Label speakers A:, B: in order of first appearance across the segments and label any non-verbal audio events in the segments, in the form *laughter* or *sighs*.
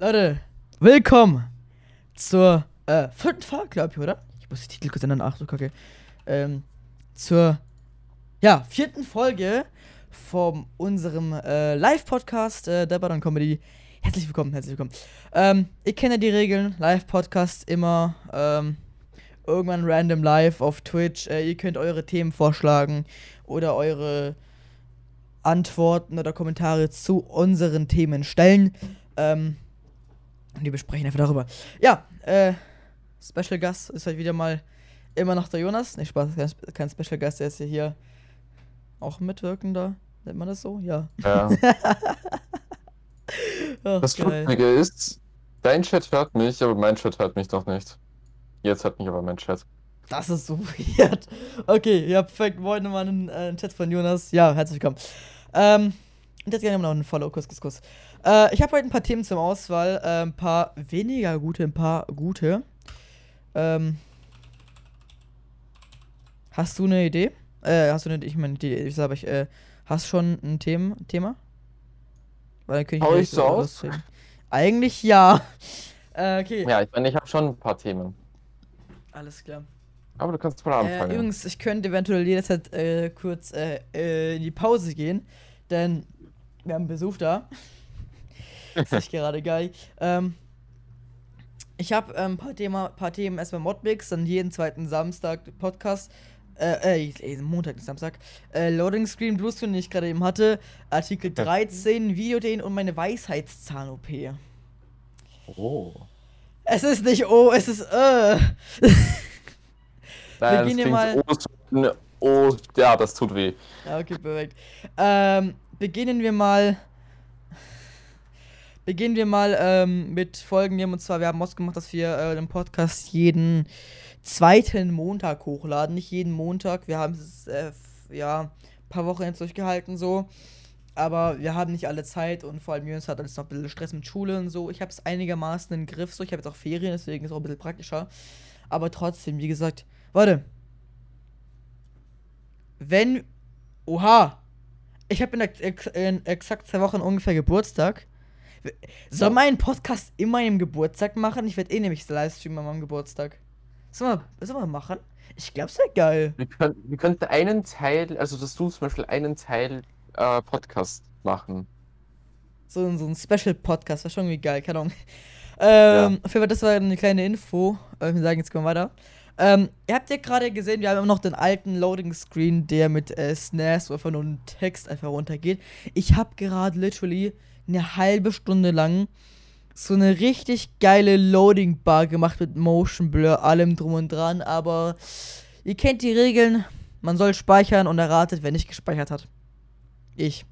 A: Leute, willkommen zur äh, vierten Folge, glaube ich, oder? Ich muss die Titel kurz ändern. Ach du Kacke. Ähm, zur ja, vierten Folge von unserem äh, Live-Podcast äh, der Badon Comedy. Herzlich willkommen, herzlich willkommen. Ähm, ihr kennt ja die Regeln. Live-Podcast immer ähm, irgendwann random live auf Twitch. Äh, ihr könnt eure Themen vorschlagen oder eure Antworten oder Kommentare zu unseren Themen stellen. Ähm, und die besprechen einfach darüber. Ja, äh, Special Gast ist halt wieder mal immer noch der Jonas. Nicht Spaß, kein, kein Special Gast, der ist ja hier auch mitwirkender. Nennt man das so? Ja.
B: Ja. *laughs*
A: Ach,
B: Das
A: geil.
B: Lustige ist, dein Chat hört mich, aber mein Chat hört mich doch nicht. Jetzt hört mich aber mein Chat.
A: Das ist so *laughs* weird. Okay, ja, perfekt. Moin nochmal einen, äh, einen Chat von Jonas. Ja, herzlich willkommen. Ähm, und jetzt gerne noch einen Follow. Kuss, Kuss, Kuss. Äh, ich habe heute ein paar Themen zum Auswahl. Äh, ein paar weniger gute, ein paar gute. Ähm, hast du eine Idee? Äh, hast du eine Ich meine, die, ich sage, ich, äh, hast schon ein Themen, Thema? Weil dann
B: Hau ich so aus?
A: Eigentlich ja. *laughs* Äh, okay.
B: Ja, ich meine, ich habe schon ein paar Themen.
A: Alles klar.
B: Aber du kannst mal
A: Äh,
B: anfangen.
A: übrigens, ich könnte eventuell jederzeit äh, kurz äh, äh, in die Pause gehen, denn wir haben Besuch da. *laughs* ist echt gerade geil. Ähm, ich habe ein paar, Thema, paar Themen erstmal Modmix, dann jeden zweiten Samstag Podcast. Äh, äh, Montag, nicht Samstag. Äh, Loading Screen Bluescreen, den ich gerade eben hatte. Artikel *laughs* 13, Videodehn und meine Weisheitszahn-OP.
B: oh.
A: Es ist nicht O, es ist äh. *laughs*
B: Nein,
A: gehen
B: das
A: hier mal-
B: Oh, oh, ja, das tut weh.
A: Ja, okay, perfekt. Ähm, beginnen wir mal. Beginnen wir mal ähm, mit folgendem. Und zwar, wir haben ausgemacht, dass wir äh, den Podcast jeden zweiten Montag hochladen. Nicht jeden Montag. Wir haben es, äh, ja, ein paar Wochen jetzt durchgehalten so. Aber wir haben nicht alle Zeit und vor allem Jürgens hat alles noch ein bisschen Stress mit Schule und so. Ich habe es einigermaßen im Griff. So, ich habe jetzt auch Ferien, deswegen ist es auch ein bisschen praktischer. Aber trotzdem, wie gesagt, warte. Wenn. Oha! Ich habe in, ex in exakt zwei Wochen ungefähr Geburtstag. Soll man einen Podcast immer im Geburtstag machen? Ich werde eh nämlich Livestreamen an meinem Geburtstag. Sollen wir, sollen wir machen? Ich glaube, es wäre geil.
B: Wir, können, wir könnten einen Teil, also dass du zum Beispiel einen Teil äh, Podcast machen.
A: So, ein- so ein Special-Podcast, wäre schon irgendwie geil, keine Ahnung. Ähm, auf jeden Fall, das war eine kleine Info. Äh, wir sagen jetzt mal weiter. Ähm, ihr habt ja gerade gesehen, wir haben immer noch den alten Loading-Screen, der mit äh, Snares, wo einfach nur ein Text einfach runtergeht. Ich habe gerade literally eine halbe Stunde lang so eine richtig geile Loading-Bar gemacht mit Motion Blur, allem drum und dran, aber ihr kennt die Regeln. Man soll speichern und erratet, wer nicht gespeichert hat. Ich.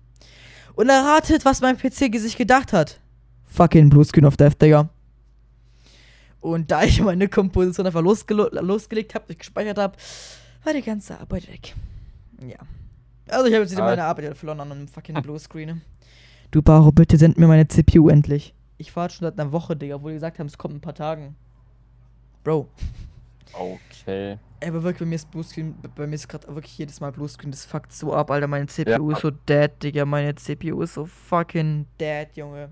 A: Und erratet, was mein PC sich gedacht hat. Fucking Bluescreen of Death, Digga. Und da *laughs* ich meine Komposition einfach losgelo losgelegt habe, ich gespeichert habe, war die ganze Arbeit weg. Ja. Also ich habe jetzt wieder meine Arbeit verloren an einem fucking *laughs* Bluescreen. Du Baro, bitte send mir meine CPU endlich. Ich warte schon seit einer Woche, Digga, obwohl die gesagt haben, es kommt in ein paar Tagen. Bro.
B: Okay.
A: Ey, aber wirklich, bei mir ist Bluescreen, bei- mir ist gerade wirklich jedes Mal Bluescreen, das fuckt so ab, Alter. Meine CPU
B: Ja.
A: ist so dead, Digga. Meine CPU ist so fucking dead, Junge.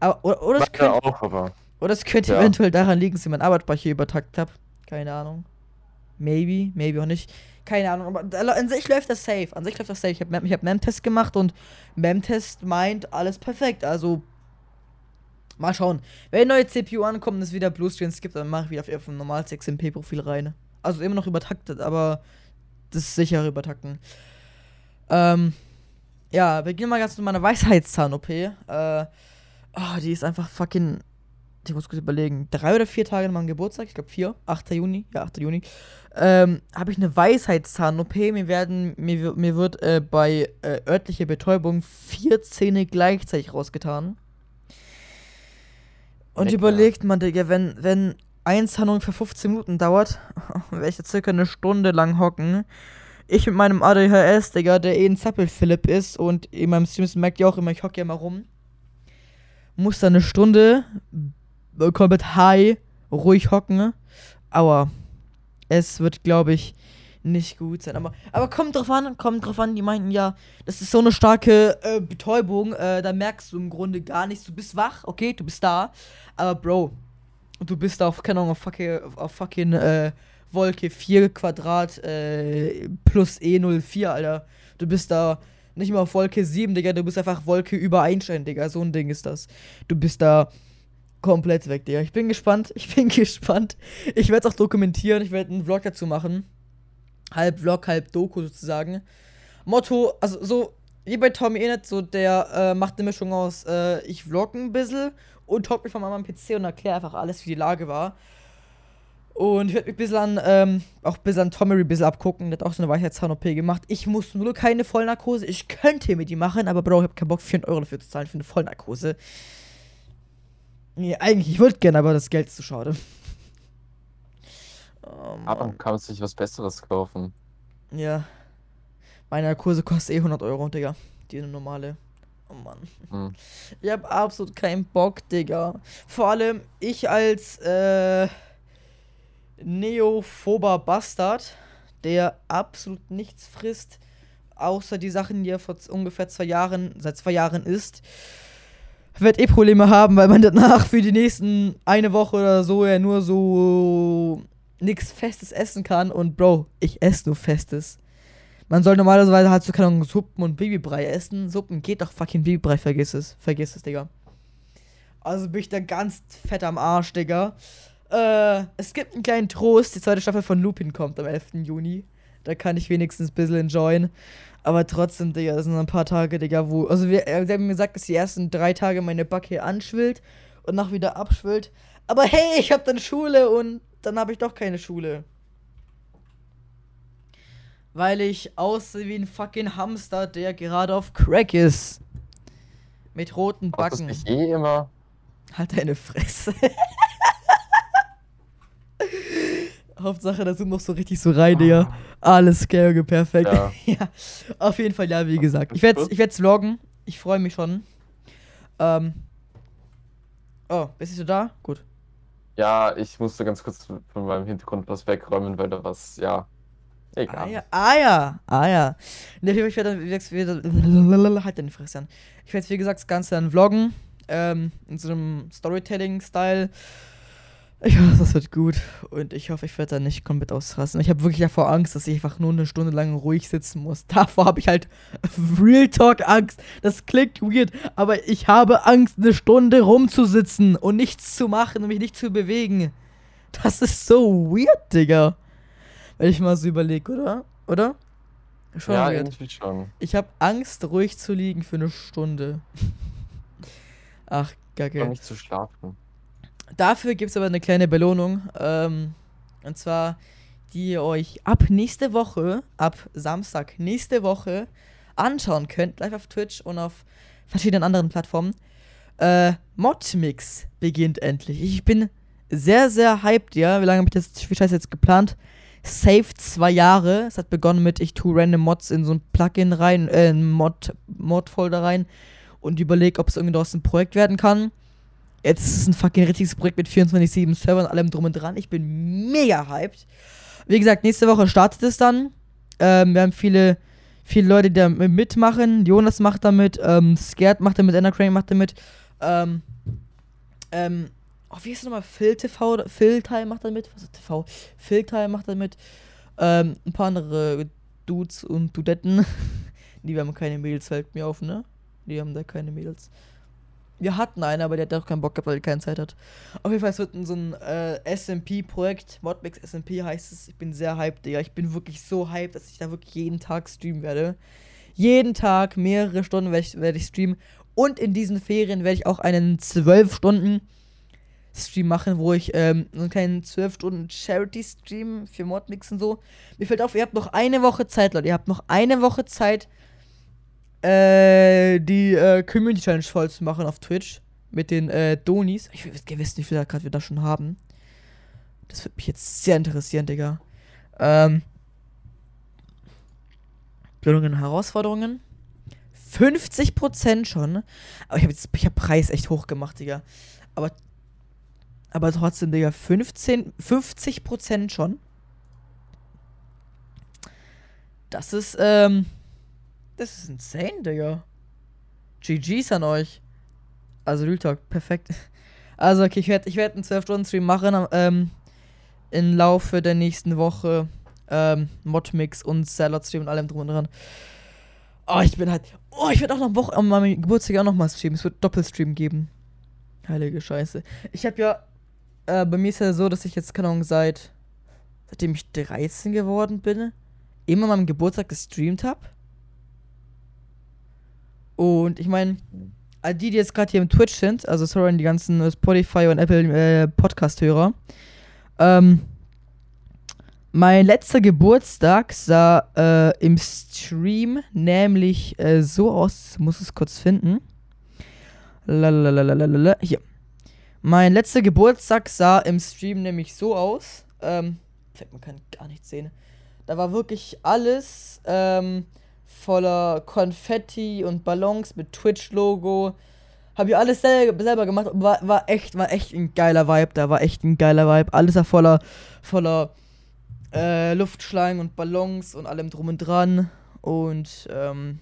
A: Aber, oder, oder, es könnte,
B: auch, aber.
A: oder es könnte
B: Ja.
A: eventuell daran liegen, dass ich meinen Arbeitsspeicher übertakt habe. Keine Ahnung. Maybe, maybe auch nicht. Keine Ahnung, aber an sich läuft das safe. An sich läuft das safe. Ich habe ich hab MEM-Test gemacht und MEM-Test meint alles perfekt. Also, mal schauen. Wenn neue CPU ankommt und es wieder Bluescreens gibt, dann mache ich wieder auf ein normales XMP-Profil rein. Also immer noch übertaktet, aber das ist sicher übertakten. Ähm, ja, wir gehen mal ganz zu meiner Weisheitszahn-OP. Äh, oh, die ist einfach fucking. Ich muss kurz überlegen. Drei oder vier Tage nach meinem Geburtstag, ich glaube vier, 8. Juni, ja, 8. Juni, ähm, habe ich eine Weisheitszahn-OP. Mir werden, mir, mir wird äh, bei äh, örtlicher Betäubung vier Zähne gleichzeitig rausgetan. Und
B: Lecker.
A: überlegt man, Digga, wenn, wenn ein Zahn ungefähr 15 Minuten dauert, *laughs* werde ich da circa eine Stunde lang hocken. Ich mit meinem ADHS, Digga, der eh ein Zappel-Philipp ist und in meinem Streams merkt ihr auch immer, ich hocke ja immer rum. Muss da eine Stunde äh, komplett high, ruhig hocken. Aber es wird, glaube ich, nicht gut sein. Aber, aber kommt drauf an, kommt drauf an. Die meinten ja, das ist so eine starke äh, Betäubung. Äh, da merkst du im Grunde gar nichts. Du bist wach, okay, du bist da. Aber Bro, du bist auf, keine Ahnung, auf fucking, auf fucking äh, Wolke 4 Quadrat äh, plus E04, Alter. Du bist da nicht mal auf Wolke 7, Digga. Du bist einfach Wolke über Einstein, Digga. So ein Ding ist das. Du bist da komplett weg, Digga. Ich bin gespannt. *laughs* Ich bin gespannt. Ich werde es auch dokumentieren. Ich werde einen Vlog dazu machen halb Vlog, halb Doku sozusagen. Motto, also so wie bei Tommy Innit, so der äh, macht eine Mischung aus, äh, ich vlog ein bisschen und hocke mich von meinem PC und erkläre einfach alles, wie die Lage war. Und ich werde mich ein bisschen an, ähm, auch ein bisschen an Tommy ein bisschen abgucken. Der hat auch so eine Weisheitszahn-OP gemacht. Ich muss nur keine Vollnarkose. Ich könnte mir die machen, aber Bro, ich habe keinen Bock, 400 Euro dafür zu zahlen für eine Vollnarkose. Nee, eigentlich, ich wollte gerne, aber das Geld ist zu schade.
B: Oh, Aber kann man sich was Besseres kaufen.
A: Ja. Meine Kurse kostet eh 100 Euro, Digga. Die eine normale. Oh Mann. Hm. Ich hab absolut keinen Bock, Digga. Vor allem ich als äh, neophober Bastard, der absolut nichts frisst, außer die Sachen, die er vor ungefähr zwei Jahren, seit zwei Jahren isst, wird eh Probleme haben, weil man danach für die nächsten eine Woche oder so ja nur so nichts Festes essen kann. Und Bro, ich esse nur Festes. Man soll normalerweise halt so, keine Ahnung, Suppen und Babybrei essen. Suppen geht doch fucking Babybrei, vergiss es. Vergiss es, Digga. Also bin ich da ganz fett am Arsch, Digga. Äh, es gibt einen kleinen Trost. Die zweite Staffel von Lupin kommt am 11. Juni. Da kann ich wenigstens ein bisschen enjoyen. Aber trotzdem, Digga, das sind ein paar Tage, Digga, wo. Also, wir, äh, sie haben mir gesagt, dass die ersten drei Tage meine Backe anschwillt und nach wieder abschwillt. Aber hey, ich hab dann Schule und dann habe ich doch keine Schule. Weil ich aussehe wie ein fucking Hamster, der gerade auf Crack ist. Mit roten Backen. Das
B: nicht eh immer.
A: Halt deine Fresse. *laughs* Hauptsache, da sind noch so richtig so rein, Digga. Ah. Alles Scarge, perfekt. Ja. *laughs* ja. Auf jeden Fall, ja, wie gesagt. Ich werde ich werd's vloggen. Ich freue mich schon. Ähm. Oh, bist du da? Gut.
B: Ja, ich musste ganz kurz von meinem Hintergrund was wegräumen, weil da was, ja.
A: Egal. Ah ja, ah ja, ah ja. Ich werde wieder, *laughs* halt deine Fresse an. Ich werde, wie gesagt, das Ganze dann vloggen, ähm, in so einem Storytelling-Style. Ich hoffe, das wird gut und ich hoffe, ich werde da nicht komplett ausrasten. Ich habe wirklich davor Angst, dass ich einfach nur eine Stunde lang ruhig sitzen muss. *laughs* Davor habe ich halt Real Talk Angst. Das klingt weird, aber ich habe Angst, eine Stunde rumzusitzen und nichts zu machen und mich nicht zu bewegen. Das ist so weird, Digga. Wenn ich mal so überlege, oder? Oder?
B: Schon ja, weird. irgendwie schon.
A: Ich habe Angst, ruhig zu liegen für eine Stunde. *laughs* Ach,
B: kacke. nicht zu schlafen.
A: Dafür gibt es aber eine kleine Belohnung. Ähm, und zwar, die ihr euch ab nächste Woche, ab Samstag nächste Woche anschauen könnt, live auf Twitch und auf verschiedenen anderen Plattformen. Äh, Modmix beginnt endlich. Ich bin sehr, sehr hyped, ja. Wie lange habe ich das wie Scheiße jetzt geplant? Safe zwei Jahre. Es hat begonnen mit, ich tue random Mods in so ein Plugin rein, äh, ein Mod, Mod-Folder rein und überlege, ob es irgendwie aus dem Projekt werden kann. Jetzt ist es ein fucking richtiges Projekt mit 24-7 Servern und allem drum und dran. Ich bin mega hyped. Wie gesagt, nächste Woche startet es dann. Ähm, wir haben viele, viele Leute, die da mitmachen. Jonas macht damit, ähm, Scared macht damit, Endercrane macht damit. Ähm, ähm, oh, wie ist nochmal? Phil TV, Phil Teil macht damit. Was ist TV? Phil Teil macht damit. Ähm, ein paar andere Dudes und Dudetten. *laughs* die haben keine Mädels, fällt mir auf, ne? Die haben da keine Mädels. Wir hatten einen, aber der hat auch keinen Bock gehabt, weil er keine Zeit hat. Auf jeden Fall, es wird so ein äh, SMP-Projekt. Modmix SMP heißt es. Ich bin sehr hyped, Digga. Ich bin wirklich so hyped, dass ich da wirklich jeden Tag streamen werde. Jeden Tag mehrere Stunden werde ich, werd ich streamen. Und in diesen Ferien werde ich auch einen 12 Stunden Stream machen, wo ich ähm, so einen kleinen 12 Stunden Charity-Stream für Modmix und so. Mir fällt auf, ihr habt noch eine Woche Zeit, Leute. Ihr habt noch eine Woche Zeit, äh, die äh, Community Challenge voll zu machen auf Twitch mit den äh, Donis. Ich will wissen, wie viele gerade wir da schon haben. Das würde mich jetzt sehr interessieren, Digga. Ähm. Belohnungen Herausforderungen. 50% schon. Aber ich habe jetzt, ich habe Preis echt hoch gemacht, Digga. Aber, aber trotzdem, Digga, 15, 50% schon. Das ist, ähm. Das ist insane, Digga. GG's an euch. Also Real Talk, perfekt. *laughs* Also, okay, ich werde ich werd einen 12-Stunden-Stream machen, ähm, im Laufe der nächsten Woche. Ähm, Modmix und Salad-Stream und allem drum und dran. Oh, ich bin halt. Oh, ich werde auch noch Woche an meinem Geburtstag auch noch mal streamen. Es wird Doppelstream geben. Heilige Scheiße. Ich habe ja. Äh, bei mir ist ja so, dass ich jetzt, keine Ahnung, seit. Seitdem ich 13 geworden bin, immer an meinem Geburtstag gestreamt habe. Und ich meine, all die, die jetzt gerade hier im Twitch sind, also sorry an die ganzen Spotify und Apple äh, Podcast-Hörer. Ähm, mein letzter Geburtstag sah äh, im Stream nämlich äh, so aus, muss es kurz finden. Lalalala, hier. Mein letzter Geburtstag sah im Stream nämlich so aus. Ähm, man kann gar nichts sehen. Da war wirklich alles ähm, voller Konfetti und Ballons mit Twitch-Logo. Hab ich alles selber, selber gemacht. War, war echt, war echt ein geiler Vibe. Da war echt ein geiler Vibe. Alles war voller, voller äh, Luftschlangen und Ballons und allem drum und dran. Und ähm,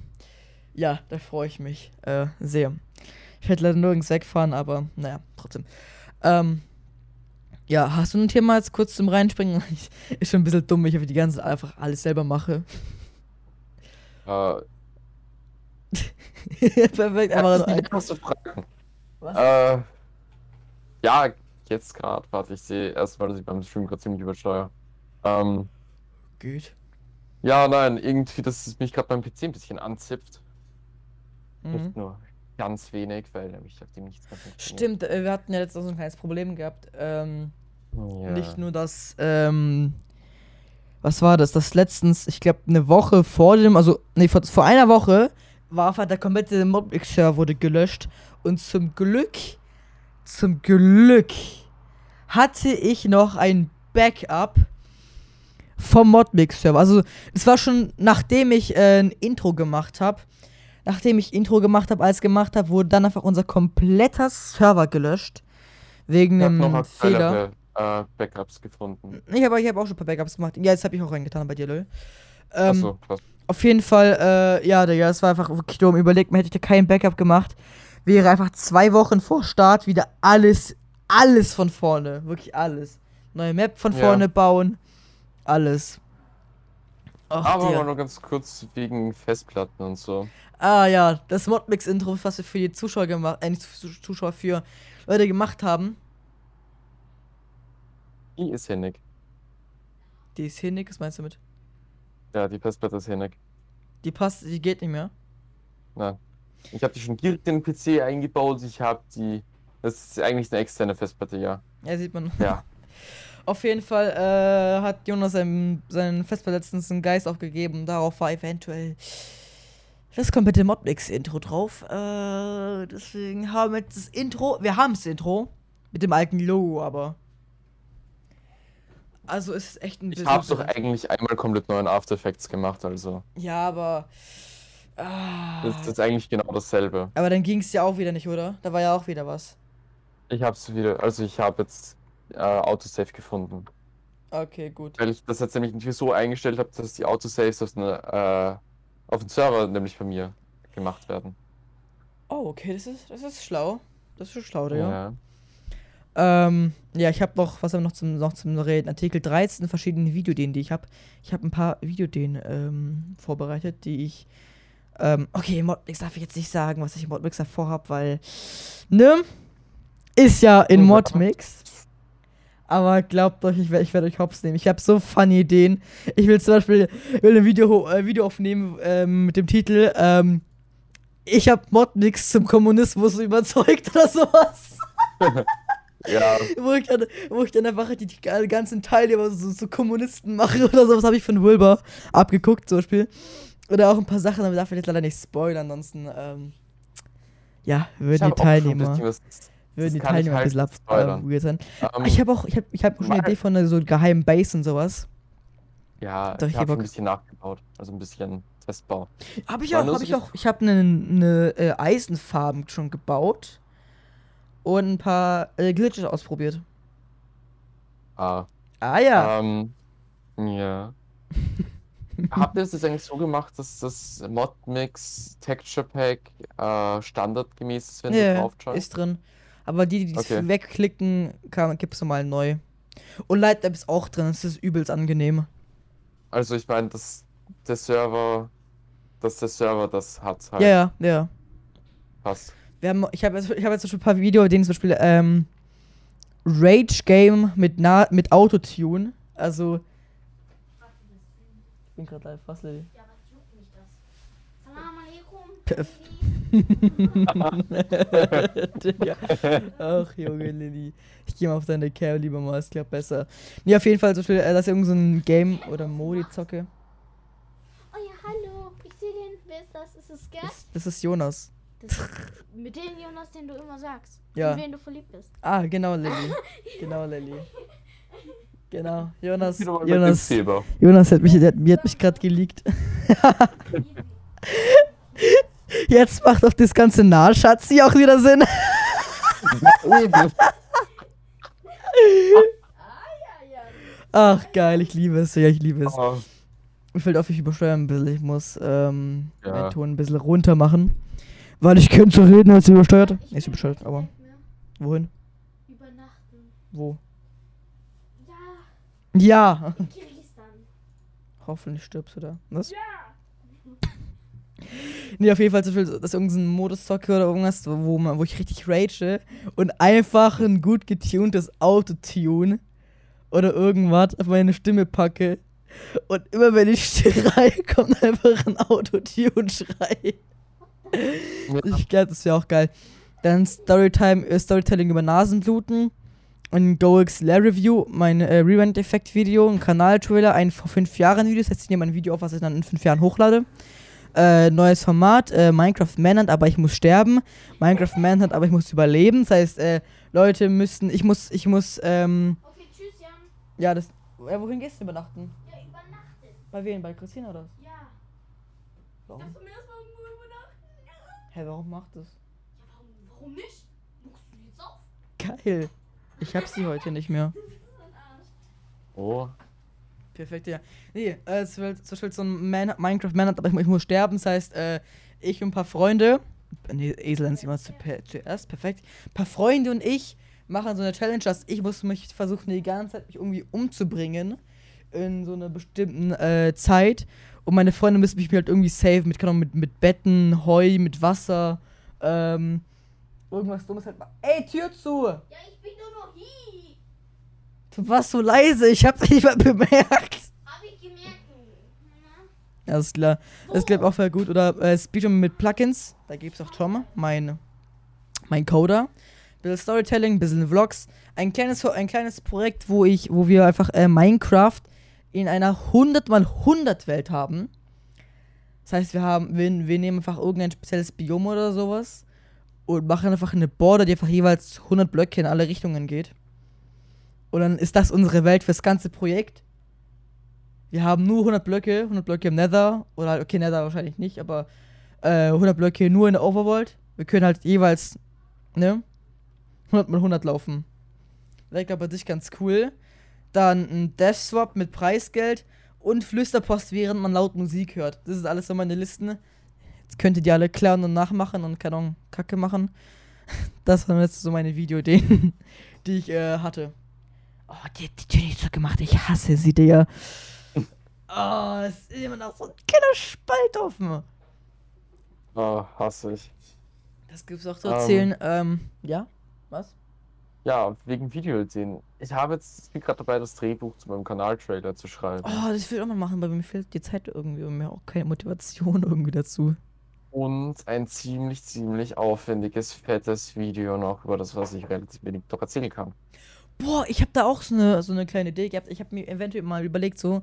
A: ja, da freue ich mich äh, sehr. Ich werde leider nirgends wegfahren, aber naja, trotzdem. Ähm, ja, hast du ein Thema jetzt kurz zum Reinspringen? *laughs* Ist schon ein bisschen dumm, ich habe die ganze einfach alles selber mache.
B: Äh, *laughs*
A: Perfekt, einfach
B: hast du Fragen?
A: Was?
B: Äh, ja, jetzt gerade. Warte, ich sehe erstmal, dass ich beim Stream gerade ziemlich übersteuere. Ähm,
A: Gut.
B: ja, nein, irgendwie, dass es mich gerade beim PC ein bisschen anzipft.
A: Mhm.
B: Nicht nur ganz wenig, weil nämlich auf dem nichts mehr.
A: Stimmt, äh, wir hatten ja letztens so ein kleines Problem gehabt. Ähm,
B: Ja.
A: Nicht nur das, ähm, was war das? Das letztens, ich glaube, eine Woche vor dem, also, nee, vor, vor einer Woche war einfach der komplette Modmix-Server wurde gelöscht. Und zum Glück, zum Glück hatte ich noch ein Backup vom Modmix-Server. Also, es war schon, nachdem ich äh, ein Intro gemacht habe, nachdem ich Intro gemacht habe, alles gemacht habe, wurde dann einfach unser kompletter Server gelöscht. Wegen einem Fehler.
B: Äh, Backups gefunden.
A: Ich habe ich hab auch schon ein paar Backups gemacht. Ja, jetzt habe ich auch reingetan bei dir, lol. Ähm,
B: Achso, krass.
A: Auf jeden Fall, äh, ja, Digga, es war einfach wirklich dumm. Überlegt, man hätte ich da kein Backup gemacht, wäre einfach zwei Wochen vor Start wieder alles, alles von vorne. Wirklich alles. Neue Map von
B: Ja.
A: vorne bauen. Alles. Ach,
B: Aber mal nur ganz kurz wegen Festplatten und so.
A: Ah ja, das Modmix-Intro, was wir für die Zuschauer gemacht, äh, Zuschauer, für Leute gemacht haben.
B: Die ist hinnig.
A: Die ist hinig, was meinst du mit?
B: Ja, die Festplatte ist hinnig.
A: Die passt, die geht nicht mehr.
B: Nein. Ich habe die schon direkt in den PC eingebaut. Ich habe die. Das ist eigentlich eine externe Festplatte, ja.
A: Ja, sieht man.
B: Ja. *laughs*
A: Auf jeden Fall äh, hat Jonas seinen, seinen Festplatte letztens einen Geist aufgegeben. Darauf war eventuell das komplette Modmix-Intro drauf. Äh, deswegen haben wir jetzt das Intro. Wir haben das Intro mit dem alten Logo, aber. Also es ist echt ein
B: Ich
A: bisschen.
B: habe doch eigentlich einmal komplett neuen After Effects gemacht, also.
A: Ja, aber. Ah,
B: Das ist jetzt eigentlich genau dasselbe.
A: aber dann ging es ja auch wieder nicht, oder? Da war ja auch wieder was.
B: Ich habe es wieder. Also, ich habe jetzt äh, Autosave gefunden.
A: Okay, gut.
B: Weil ich das jetzt nämlich nicht so eingestellt habe, dass die Autosaves auf, eine, äh, auf den Server nämlich bei mir gemacht werden.
A: Oh, okay, das ist, das ist schlau. Das ist schon schlau, Digga.
B: Ja.
A: Ähm, ja, ich habe noch, was haben wir noch zum, noch zum Reden? Artikel 13 verschiedene Videodehnen, die ich habe. Ich habe ein paar Videodehnen ähm, vorbereitet, die ich. Ähm, okay, Modmix darf ich jetzt nicht sagen, was ich im Modmix davor habe, weil. Ne? Ist ja in. Modmix. Aber glaubt euch, ich werde ich werd euch hops nehmen. Ich habe so funny Ideen. Ich will zum Beispiel will ein Video, äh, Video aufnehmen ähm, mit dem Titel ähm, Ich habe Modmix zum Kommunismus überzeugt oder sowas. *laughs*
B: Ja, *laughs*
A: wo ich dann, wo ich dann einfach die, die ganzen Teilnehmer so, so Kommunisten mache oder sowas, habe ich von Wilbur abgeguckt, zum Beispiel. Oder auch ein paar Sachen, aber darf ich jetzt leider nicht spoilern, ansonsten, ähm, ja, würden
B: hab
A: die
B: das
A: Teilnehmer, würden die Teilnehmer ein
B: halt
A: bisschen äh, weird sein.
B: ähm,
A: ich habe auch, ich habe ich hab schon eine Idee von einer so geheimen Base und sowas.
B: Ja,
A: Doch, ich
B: ich
A: hab
B: habe ein bisschen nachgebaut. Also ein bisschen Testbau.
A: Habe ich
B: War
A: auch, habe ich auch. Ich habe eine, eine äh, Eisenfarben schon gebaut und ein paar äh, Glitches ausprobiert.
B: Ah,
A: Ah ja.
B: ähm, ja. *laughs* Habt ihr es jetzt eigentlich so gemacht, dass das Modmix Texture Pack äh, standardgemäß ist, wenn du
A: Ja,
B: drauf joinst?
A: ist drin. Aber die, die es
B: Okay.
A: wegklicken, gibt es nochmal neu. Und Lightlab ist auch drin, das ist übelst angenehm.
B: Also ich meine, dass der Server, dass der Server das hat halt.
A: Ja, ja, ja.
B: Passt.
A: Wir haben, ich habe jetzt, ich hab jetzt zum Beispiel ein paar Videos, denen zum Beispiel ähm, Rage Game mit, Na mit Autotune. Also. Ich bin gerade live, was, Lady?
C: Ja, was juckt mich das? Salam alaikum.
A: Perf. *laughs* ja. Ach, Junge, Lilly. Ich gehe mal auf deine Cam lieber mal, es klappt besser. Nee, auf jeden Fall, zum Beispiel, äh, dass irgend so ein Game oder Modi zocke.
C: Oh ja, hallo. Ich sehe den. Wer ist das? Ist es Gerd?
A: Das, das ist Jonas.
C: Das ist mit dem Jonas, den du immer sagst.
A: Ja.
C: In wen du verliebt bist.
A: Ah, genau, *laughs* Lilly. Genau, Lilly. Genau, Jonas.
B: Mit
A: Jonas. Jonas hat mich, der, hat- mir hat mich gerade geleakt. *laughs* Jetzt macht auch das ganze Nahschatzi auch wieder Sinn. *laughs* Ach, geil, ich liebe es. Ja, ich liebe es.
B: Ah,
A: Mir fällt auf, ich übersteuere ein bisschen. Ich muss ähm,
B: Ja.
A: meinen Ton ein bisschen runter machen. Weil ich könnte so reden, als übersteuert.
C: Ich
A: Ist
C: bin
A: übersteuert, aber wohin?
C: Übernachten.
A: Wo?
C: Ja,
A: Ja.
C: in Kirgisistan.
A: Hoffentlich stirbst du da. Was?
C: Ja. *laughs*
A: Nee, auf jeden Fall so viel, dass irgendein Modus zocke oder irgendwas, wo, man, wo ich richtig rage und einfach ein gut getuntes Autotune oder irgendwas auf meine Stimme packe. Und immer wenn ich *laughs* schreie, kommt einfach ein Autotune-Schrei. Ich glaube, das wäre auch geil. Dann Storytime, äh, Storytelling über Nasenbluten. Ein GoX Lair Review, mein äh, Rewind-Effekt-Video, ein Kanal-Trailer, ein vor fünf Jahren Video. Das heißt, ich nehme ein Video auf, was ich dann in fünf Jahren hochlade. Äh, neues Format, äh, Minecraft Manhunt, aber ich muss sterben. Minecraft Manhunt, aber ich muss überleben. Das heißt, äh, Leute müssen, ich muss, ich muss, ähm,
C: Okay, tschüss, Jan.
A: ja, das, äh, wohin gehst du übernachten?
C: Ja, übernachten.
A: Bei wem? Bei Christina oder? was?
C: Ja.
A: Warum?
C: Darfst du mir? Ja.
A: Hä, warum macht das?
C: Ja, warum, warum nicht? Muckst du jetzt auf?
A: Geil. Ich hab sie heute nicht mehr. *laughs*
B: Oh.
A: Perfekt, ja. Nee, äh, es wird zum Beispiel so ein Man Minecraft Man aber ich, ich muss sterben. Das heißt, äh, ich und ein paar Freunde, nee, Esel nennt sich immer zuerst, perfekt. Ein paar Freunde und ich machen so eine Challenge, dass ich muss mich versuchen, die ganze Zeit mich irgendwie umzubringen in so einer bestimmten äh, Zeit. Und meine Freunde müssen mich halt irgendwie saven mit, keine Ahnung, mit, mit Betten, Heu, mit Wasser, ähm, irgendwas Dummes halt. ma- Ey, Tür zu!
C: Ja, ich bin nur noch hier.
A: Du warst so leise, ich hab dich nicht mal bemerkt.
C: Hab ich gemerkt?
A: Ja, ist klar. Das klappt auch voll gut. Oder äh, Speedrun mit Plugins. Da gibt's auch Tom, mein, mein Coder. Bisschen Storytelling, bisschen Vlogs. Ein kleines, ein kleines Projekt, wo ich, wo wir einfach äh, Minecraft in einer 100x100 Welt haben. Das heißt, wir haben, wir, wir nehmen einfach irgendein spezielles Biom oder sowas und machen einfach eine Border, die einfach jeweils 100 Blöcke in alle Richtungen geht. Und dann ist das unsere Welt fürs ganze Projekt. Wir haben nur 100 Blöcke, 100 Blöcke im Nether. Oder, halt, okay, Nether wahrscheinlich nicht, aber äh, 100 Blöcke nur in der Overworld. Wir können halt jeweils, ne? 100 mal 100 laufen. Wäre, glaube ich, bei dich ganz cool. Dann ein Death Swap mit Preisgeld und Flüsterpost, während man laut Musik hört. Das ist alles so meine Listen. Jetzt könnt ihr die alle klären und nachmachen und keine Ahnung, Kacke machen. *laughs* Das waren jetzt so meine Videoideen, *laughs* die ich äh, hatte. Oh, die, die Tür nicht so gemacht. Ich hasse sie, Digga. *laughs* Oh, es ist immer noch so ein kleiner Spalt offen.
B: Ah, hasse ich.
A: Das gibt's auch zu
B: Ähm.
A: erzählen. Ähm, ja? Was?
B: Ja, wegen Videoideen. Ich habe jetzt, ich bin gerade dabei, das Drehbuch zu meinem Kanaltrailer zu schreiben.
A: Oh, das will ich auch mal machen, weil mir fehlt die Zeit irgendwie und mir auch keine Motivation *laughs* irgendwie dazu.
B: Und ein ziemlich, ziemlich aufwendiges, fettes Video noch über das, was ich relativ wenig doch erzählen kann.
A: Boah, ich habe da auch so eine, so eine kleine Idee gehabt. Ich habe mir eventuell mal überlegt, so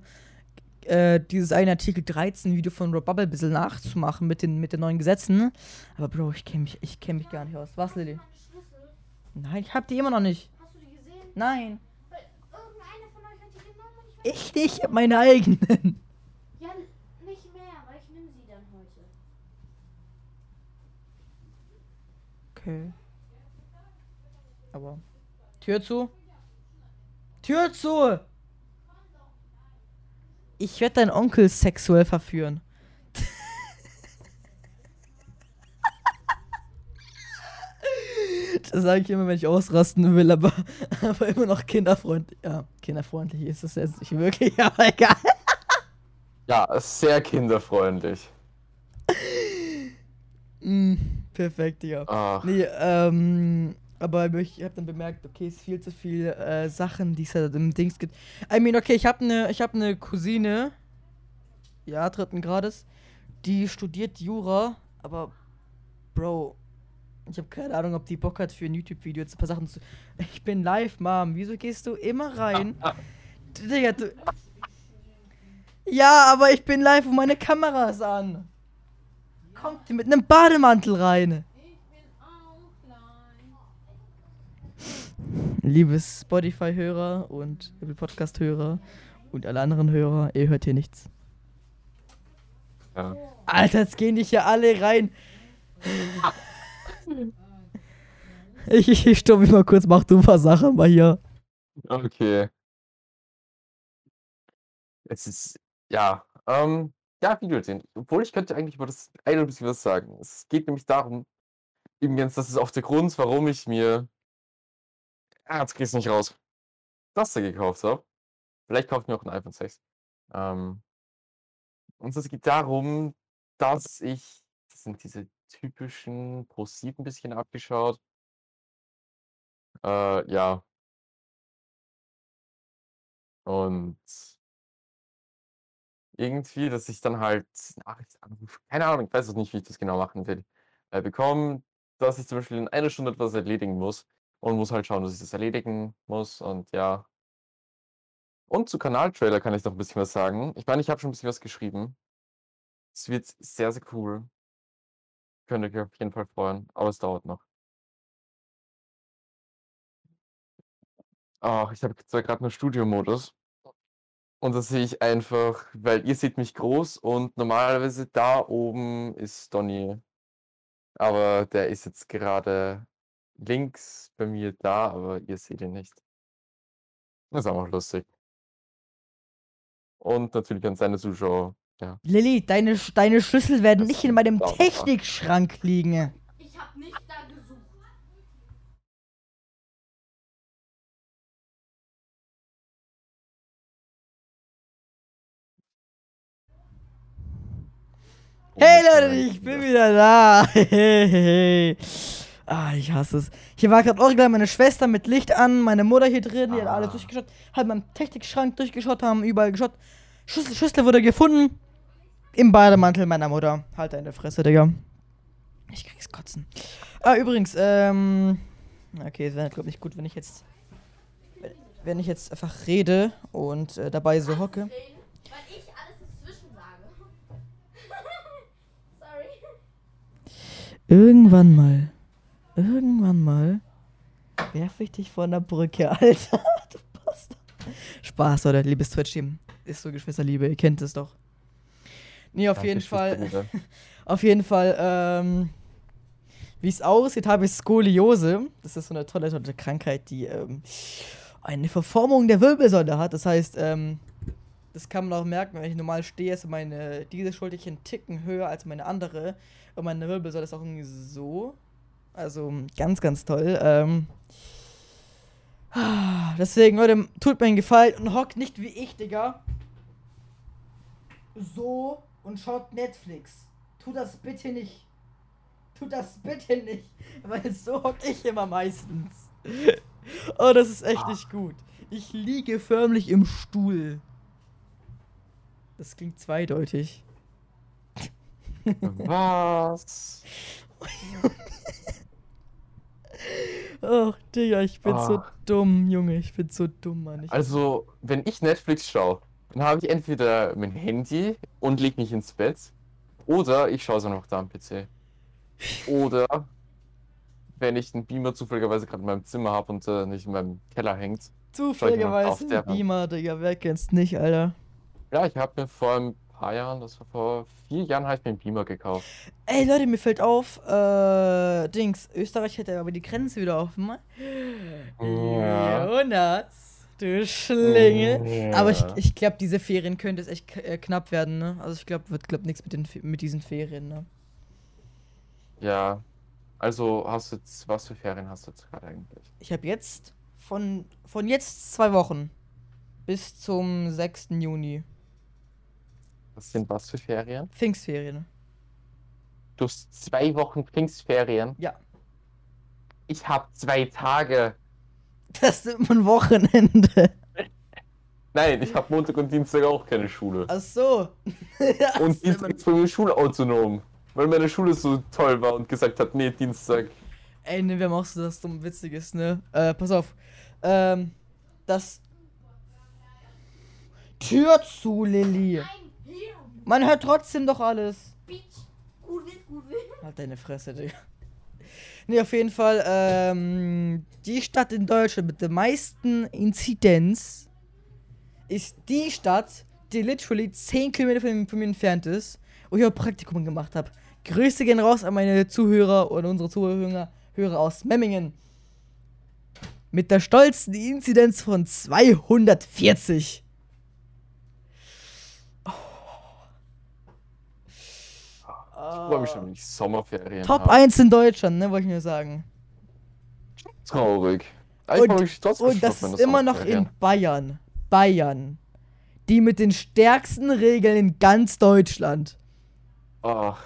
A: äh, dieses eine Artikel 13 Video von Rob Bubble ein bisschen nachzumachen mit den, mit den neuen Gesetzen. Aber Bro, ich kenne mich, ich kenn mich gar nicht aus. Was, Lilly? Nein, ich hab die immer noch nicht.
C: Hast du die gesehen?
A: Nein.
C: Weil irgendeiner von euch hat die genommen und ich weiß
A: Ich nicht, ich hab meine eigenen.
C: Ja, nicht mehr, aber ich nehme sie dann heute.
A: Okay. Aber. Tür zu. Tür zu! Ich werde deinen Onkel sexuell verführen. Das sage ich immer, wenn ich ausrasten will, aber, *laughs* aber immer noch kinderfreundlich. Ja, kinderfreundlich ist es jetzt nicht wirklich, *laughs* aber egal.
B: Ja, sehr kinderfreundlich.
A: Mm, perfekt, Digga.
B: Ach,
A: Nee, ähm, aber ich habe dann bemerkt, okay, es ist viel zu viel äh, Sachen, die es halt im Dings gibt. I mean, okay, ich habe eine ich habe eine Cousine, ja, dritten Grades, die studiert Jura, aber Bro, ich habe keine Ahnung, ob die Bock hat für ein YouTube-Video jetzt ein paar Sachen zu. Ich bin live, Mom. Wieso gehst du immer rein? *laughs* Digga, du. Ja, aber ich bin live und meine Kamera ist an. Kommt mit einem Bademantel rein?
C: Ich bin auch.
A: Liebes Spotify-Hörer und Apple Podcast-Hörer und alle anderen Hörer, ihr hört hier nichts.
B: ja.
A: Alter, jetzt gehen dich ja alle rein. *laughs* Ich, *laughs* ich, ich stopp mich mal kurz, mach du ein paar Sachen mal hier.
B: Okay. Es ist, ja, ähm, ja, Videoideen. Obwohl ich könnte eigentlich über das ein bisschen was sagen. Es geht nämlich darum, ganz, das ist auch der Grund, warum ich mir, ah, jetzt krieg's nicht raus, das da gekauft habe. Vielleicht kaufe ich mir auch ein iPhone 6. Ähm, und es geht darum, dass ich, das sind diese typischen Pro 7 ein bisschen abgeschaut. Äh, ja. Und irgendwie, dass ich dann halt Nachrichtsanruf, keine Ahnung, ich weiß auch nicht, wie ich das genau machen will, äh, bekomme, dass ich zum Beispiel in einer Stunde etwas erledigen muss und muss halt schauen, dass ich das erledigen muss und ja. Und zu Kanaltrailer kann ich noch ein bisschen was sagen. Ich meine, ich habe schon ein bisschen was geschrieben. Es wird sehr, sehr cool. Könnt ihr euch auf jeden Fall freuen, aber es dauert noch. Ach, ich habe zwar gerade nur Studiomodus. Und da sehe ich einfach, weil ihr seht mich groß und normalerweise da oben ist Donny. Aber der ist jetzt gerade links bei mir da, aber ihr seht ihn nicht. Das ist auch lustig. Und natürlich an seine Zuschauer. Ja.
A: Lilly, deine, Sch- deine Schlüssel werden
B: Das
A: nicht in meinem. Technikschrank liegen.
C: Ich hab nicht da gesucht.
A: Hey
B: Und das
A: Leute, ich bin
B: wieder-
A: da. Hey. *laughs* Ah, ich hasse es. Hier war gerade original meine Schwester mit Licht an, meine Mutter hier drin, die hat alles
B: Ah.
A: durchgeschaut, hat meinen Technikschrank durchgeschaut, haben überall geschaut. Schlüssel, Schlüssel wurde gefunden im Bademantel meiner Mutter. Halt deine Fresse, Digga. Ich krieg's kotzen. Ah, übrigens, ähm. Okay, es wäre, glaube nicht gut, wenn ich jetzt. Wenn ich jetzt einfach rede und äh, dabei so hocke.
C: Reden, weil ich alles dazwischen sage. *laughs* Sorry.
A: Irgendwann mal, irgendwann mal werfe ich dich von der Brücke, *laughs* Alter. Du Bastard. Spaß, oder? Liebes Twitch-Team. Ist so Geschwisterliebe, ihr kennt es doch. Nee, auf
B: Danke,
A: jeden Fall, *laughs* auf jeden Fall, ähm, wie es aussieht, habe ich Skoliose. Das ist so eine tolle, tolle Krankheit, die, ähm, eine Verformung der Wirbelsäule hat. Das heißt, ähm, das kann man auch merken, wenn ich normal stehe, ist meine, diese Schulterchen Ticken höher als meine andere. Und meine Wirbelsäule ist auch irgendwie so. Also ganz, ganz toll. Ähm, *sighs* deswegen, Leute, tut mir einen Gefallen und hockt nicht wie ich, Digga. So und schaut Netflix. Tut das bitte nicht. Tut das bitte nicht. *laughs* Weil so hock ich immer meistens. *laughs* Oh, das ist echt nicht gut. Ich liege förmlich im Stuhl. Das klingt zweideutig. *laughs*
B: Was?
A: Ach, Digga, ich bin so
B: Ach.
A: dumm, Junge. Ich bin so dumm, Mann. Ich
B: Also, wenn ich Netflix schaue, dann habe ich entweder mein Handy und leg mich ins Bett, oder ich schaue es einfach da am PC. Oder wenn ich einen Beamer zufälligerweise gerade in meinem Zimmer habe und äh, nicht in meinem Keller hängt.
A: Zufälligerweise ein Beamer, Digga. Wer kennt's nicht, Alter?
B: Ja, ich habe mir vor ein paar Jahren, das war vor vier Jahren, habe ich mir einen Beamer gekauft.
A: Ey, Leute, mir fällt auf, äh, Dings, Österreich hätte aber die Grenze wieder offen.
B: Ja.
A: Jonas. Du Schlingel. Aber ich,
B: Ja.
A: ich glaube, diese Ferien könnte es echt äh, knapp werden, ne? Also ich glaube, wird glaub nichts mit, den mit diesen Ferien, ne?
B: Ja. Also hast du jetzt, was für Ferien hast du jetzt gerade eigentlich?
A: Ich habe jetzt von, von jetzt zwei Wochen bis zum 6. Juni
B: Was sind was für Ferien?
A: Pfingstferien.
B: Du hast zwei Wochen Pfingstferien.
A: Ja.
B: Ich habe zwei Tage.
A: Das ist immer ein Wochenende.
B: Nein, ich habe Montag und Dienstag auch keine Schule.
A: Ach so. *laughs* Ja,
B: Und Dienstag ist bei mir schulautonom. Weil meine Schule so toll war und gesagt hat, nee, Dienstag.
A: Ey, ne, wir haben auch so das dumm Witziges, ne? Äh, pass auf. Ähm, das. Tür zu, Lilly.
C: Nein, hier.
A: Man hört trotzdem doch alles.
C: Bitch.
A: Halt deine Fresse, Digga. Nee, auf jeden Fall, ähm, die Stadt in Deutschland mit der meisten Inzidenz ist die Stadt, die literally 10 Kilometer von, von mir entfernt ist, wo ich auch Praktikum gemacht habe. Grüße gehen raus an meine Zuhörer und unsere Zuhörer Hörer aus Memmingen. Mit der stolzen Inzidenz von 240.
B: Ich freue mich schon, wenn ich Sommerferien
A: Top
B: hab.
A: 1 in Deutschland, ne, wollte ich nur sagen.
B: Traurig. Aber ich
A: Und-
B: mich trotzdem
A: Und das ist immer noch in. Bayern. Bayern. Die mit den stärksten Regeln in ganz Deutschland.
B: Ach,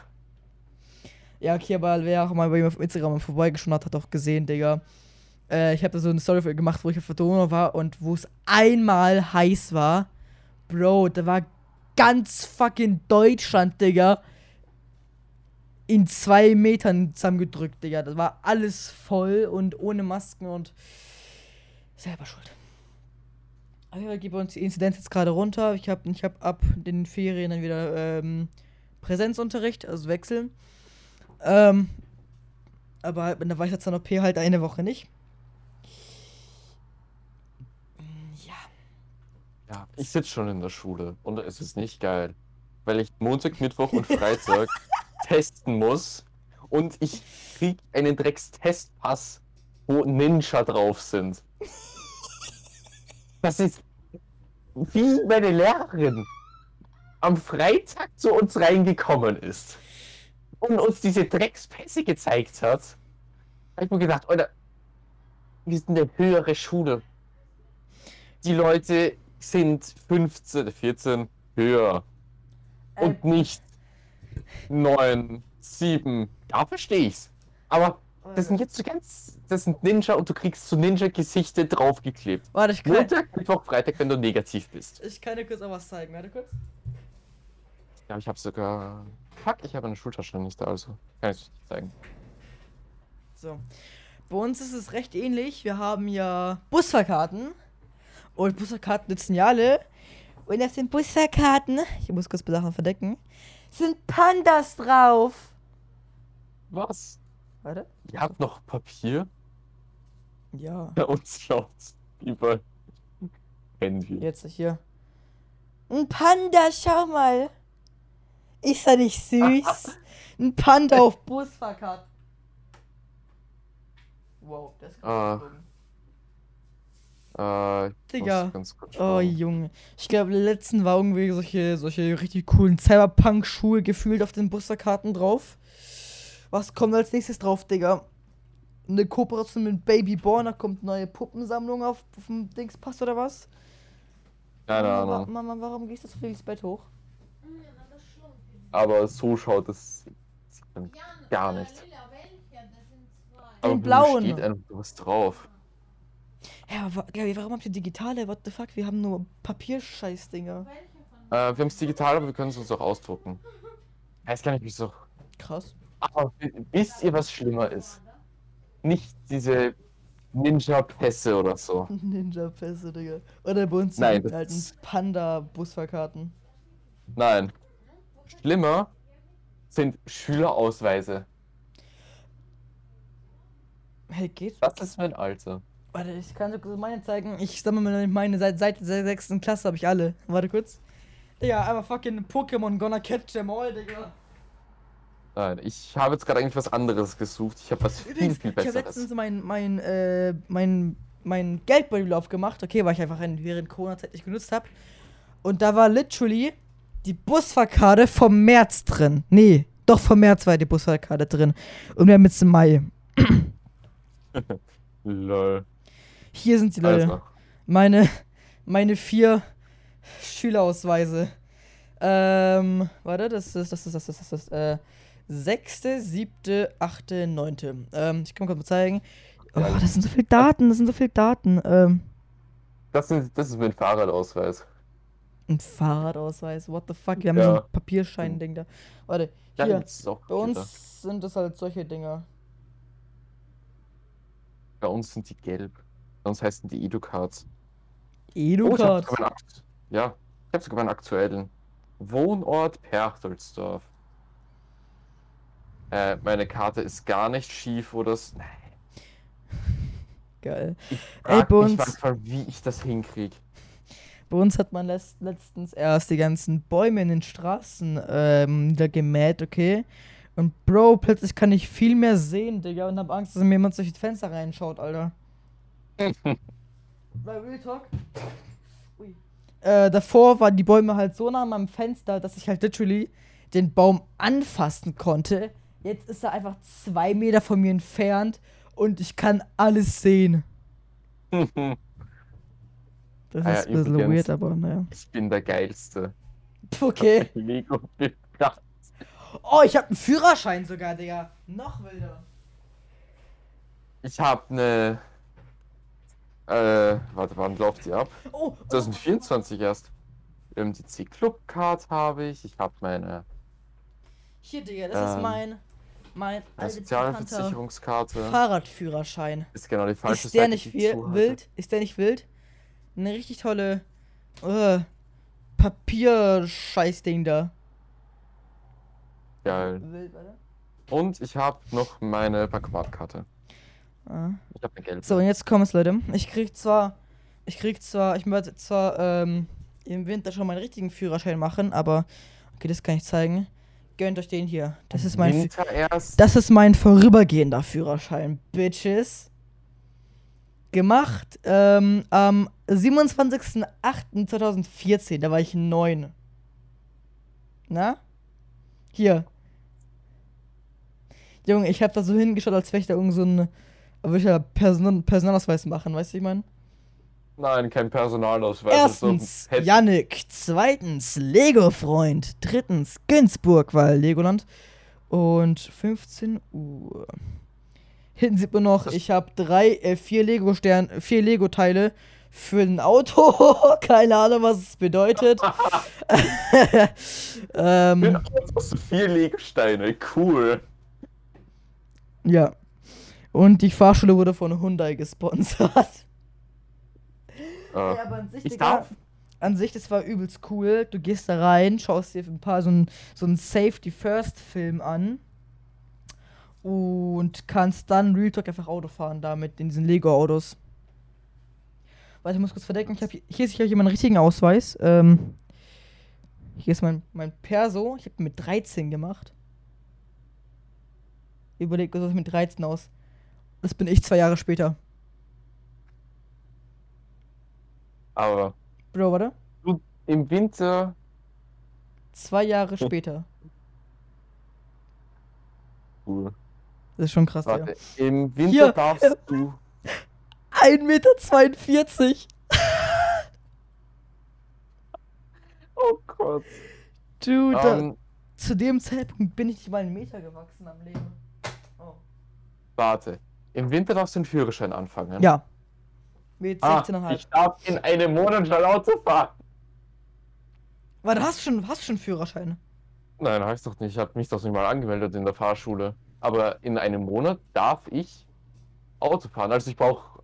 A: Ja, okay, aber wer auch mal bei mir auf Instagram vorbeigeschaut hat, hat auch gesehen, Digga. Äh, ich habe da so eine Story für gemacht, wo ich auf der Donau war und wo es einmal heiß war. Bro, da war ganz fucking Deutschland, Digga. In zwei Metern zusammengedrückt, Digga. Das war alles voll und ohne Masken und selber schuld. Aber geht bei uns die Inzidenz jetzt gerade runter. Ich habe ich hab ab den Ferien dann wieder ähm, Präsenzunterricht, also wechseln. Ähm, aber halt mit der Weisheitszahn OP halt eine Woche nicht. Ja.
B: ja, ich sitze schon in der Schule und es ist nicht geil. Weil ich Montag, Mittwoch und *laughs* Freitag testen muss und ich krieg einen Drecks-Testpass, wo Ninja drauf sind. Das ist wie meine Lehrerin am Freitag zu uns reingekommen ist und uns diese Dreckspässe gezeigt hat, habe ich mir gedacht, Alter, wir sind eine höhere Schule. Die Leute sind 15, 14 höher und nicht 9, 7. Da verstehe ich's. Aber das sind jetzt so ganz, das sind Ninja und du kriegst so Ninja-Gesichter draufgeklebt.
A: Warte, ich kann,
B: Montag, Mittwoch, Freitag, wenn du negativ bist.
A: ich kann dir kurz auch was zeigen. Warte kurz.
B: Ja, ich habe sogar. Fuck, ich habe eine Schultasche nicht da, also kann ich nicht zeigen.
A: So. Bei uns ist es recht ähnlich. Wir haben ja Busfahrkarten. Und Busfahrkarten nützen ja alle. Und auf den Busfahrkarten, ich muss kurz Sachen verdecken, sind Pandas drauf.
B: Was?
A: Warte.
B: Ihr habt noch Papier?
A: Ja.
B: Bei uns schaut's überall. Handy.
A: Jetzt hier. Ein Panda, schau mal. Ist er nicht süß? *laughs* Ein Panda auf Busfahrkarten. Wow, das ist
B: Ah.
A: gelogen.
B: Äh,
A: Digga.
B: muss ganz kurz
A: Oh. Junge. Ich glaube, letzten war irgendwie solche, solche richtig coolen Cyberpunk-Schuhe gefühlt auf den Busserkarten drauf. Was kommt als nächstes drauf, Digga? Eine Kooperation mit Baby Born, da kommt neue Puppensammlung auf, auf dem Dingspass oder was?
B: Keine
A: Mama,
B: Ahnung.
A: Mama, warum gehst du so viel ins Bett hoch?
B: Aber so schaut es gar nicht.
A: Den blauen.
B: steht einfach was drauf.
A: Ja, Gabi, warum habt ihr digitale? What the fuck? Wir haben nur Papierscheiß-Dinger.
B: Äh, wir haben es digital, aber wir können es uns auch ausdrucken. *laughs* Weiß gar nicht, wieso.
A: Krass.
B: Aber wisst ihr, was schlimmer ist? Nicht diese Ninja-Pässe oder so. *laughs*
A: Ninja-Pässe, Digga. Oder bei uns die
B: Nein,
A: alten
B: das-
A: Panda-Busfahrkarten.
B: Nein. Schlimmer sind Schülerausweise.
A: Hey, geht's?
B: Das ist mein Alter.
A: Warte, ich kann kurz meine zeigen. Ich sammle mir meine seit, seit der sechsten Klasse habe ich alle. Warte kurz. Digga, einfach fucking Pokémon gonna catch them all, Digga.
B: Nein, ich habe jetzt gerade eigentlich was anderes gesucht. Ich habe was viel,
A: Übrigens,
B: viel
A: ich habe
B: Besseres.
A: letztens mein, mein, äh, mein mein Geldbeutel aufgemacht, okay, weil ich einfach in, während Corona-Zeit nicht genutzt habe. Und da war literally die Busfahrkarte vom März drin. Nee, doch vom März war die Busfahrkarte drin. Und wir haben jetzt Mai. *laughs*
B: Lol.
A: Hier sind die Leute. Meine, meine vier Schülerausweise. Ähm, warte, das ist, das ist, das ist, das ist, äh, sechste, siebte, achte, neunte. Ähm, ich kann mal kurz mal zeigen. Oh, das sind so viele Daten, das sind so viele Daten. Ähm,
B: das, sind, das ist mein Fahrradausweis.
A: ein Fahrradausweis, what the fuck? Wir haben so
B: Ja.
A: ein Papierschein-Ding da. Warte, hier, bei uns sind das halt solche Dinger.
B: Bei uns sind die gelb. Uns heißen die Edu-Cards. Oh, ich
A: Edu-Card.
B: hab sogar meinen Akt- ja, ich habe sogar meinen aktuellen. Wohnort Perchtoldsdorf. Äh, meine Karte ist gar nicht schief oder s- Nein. *laughs*
A: Geil.
B: Ich
A: Ey,
B: frag
A: bei uns-
B: manchmal, wie ich das hinkrieg.
A: Bei uns hat man letzt, letztens erst die ganzen Bäume in den Straßen ähm, niedergemäht, okay? Und Bro, plötzlich kann ich viel mehr sehen, Digga, und hab Angst, dass mir jemand durch das Fenster reinschaut, Alter. Bei Real Talk? Ui. Äh, davor waren die Bäume halt so nah an meinem Fenster, dass ich halt literally den Baum anfassen konnte. Jetzt ist er einfach zwei Meter von mir entfernt und ich kann alles sehen. *laughs* Das
B: Ah ja,
A: ist ein bisschen
B: übrigens.
A: weird, aber naja.
B: ich bin der Geilste.
A: Okay. *laughs*
B: Ja.
A: Oh, ich habe einen Führerschein sogar, Digga. Noch wilder.
B: Ich habe eine. Äh, warte, wann läuft die ab?
A: Oh,
B: 2024 erst. Ähm, die C-Club-Card habe ich. Ich habe meine
A: hier, Digga, das ist
B: Ähm,
A: mein, mein alter
B: Sozialversicherungskarte.
A: Fahrradführerschein.
B: Ist genau die falsche
A: Ist der
B: Seite,
A: nicht viel, wild? Ist der nicht wild? Eine richtig tolle äh, Papierscheißding da.
B: Geil.
A: Wild.
B: Und ich habe noch meine Bankomatkarte.
A: Ah.
B: Ich eine gelbe.
A: So, und jetzt kommt's, Leute. Ich krieg zwar, ich krieg zwar, ich werde zwar ähm, im Winter schon meinen richtigen Führerschein machen, aber okay, das kann ich zeigen. Gönnt euch den hier. Das ist mein,
B: Winter erst.
A: das ist mein vorübergehender Führerschein, Bitches. Gemacht ähm, am 27.08.2014, da war ich neun. Na? Hier. Junge, ich hab da so hingeschaut, als wäre ich da irgend so ein würde ich ja Person Personalausweis machen, weißt du, ich meine?
B: Nein, kein Personalausweis. so
A: Erstens
B: Pet-
A: Yannick, zweitens Lego-Freund, drittens Günzburg, weil Legoland. Und 15 Uhr. Hinten sieht man noch,
B: Das-
A: ich habe drei, äh, vier Lego-Stern, vier Lego-Teile für ein Auto. *laughs* Keine Ahnung, was es bedeutet.
B: Für *laughs* ein *laughs*
A: ähm,
B: Auto vier Legosteine. Cool.
A: ja. Und die Fahrschule wurde von Hyundai gesponsert.
B: Äh,
A: Ja, aber an sich,
B: ich
A: Digga,
B: darf.
A: an sich, das war übelst cool. Du gehst da rein, schaust dir ein paar so einen so Safety First Film an und kannst dann Real Talk einfach Auto fahren damit in diesen Lego Autos. Warte, ich muss kurz verdecken. Ich hab hier, hier ist hier jemand richtigen Ausweis. Ähm, hier ist mein, mein Perso. Ich habe mit 13 gemacht. Überleg, was ist mit 13 aus? Das bin ich zwei Jahre später.
B: Aber
A: Bro, warte.
B: im Winter.
A: Zwei Jahre später.
B: Cool.
A: Das ist schon krass.
B: Warte, im Winter
A: Hier,
B: darfst
A: äh,
B: du. *laughs*
A: 1,42 Meter. *laughs*
B: Oh Gott.
A: Du, da,
B: Ähm,
A: zu dem Zeitpunkt bin ich nicht mal einen Meter gewachsen am Leben. Oh.
B: warte. Im Winter darfst du einen Führerschein anfangen.
A: Ja. Mit
B: Ah,
A: 16,5.
B: ich darf in einem Monat schon Auto fahren.
A: Warte, hast du schon, hast du schon Führerschein?
B: Nein, heißt doch nicht. Ich habe mich doch nicht mal angemeldet in der Fahrschule. Aber in einem Monat darf ich Auto fahren. Also ich brauche.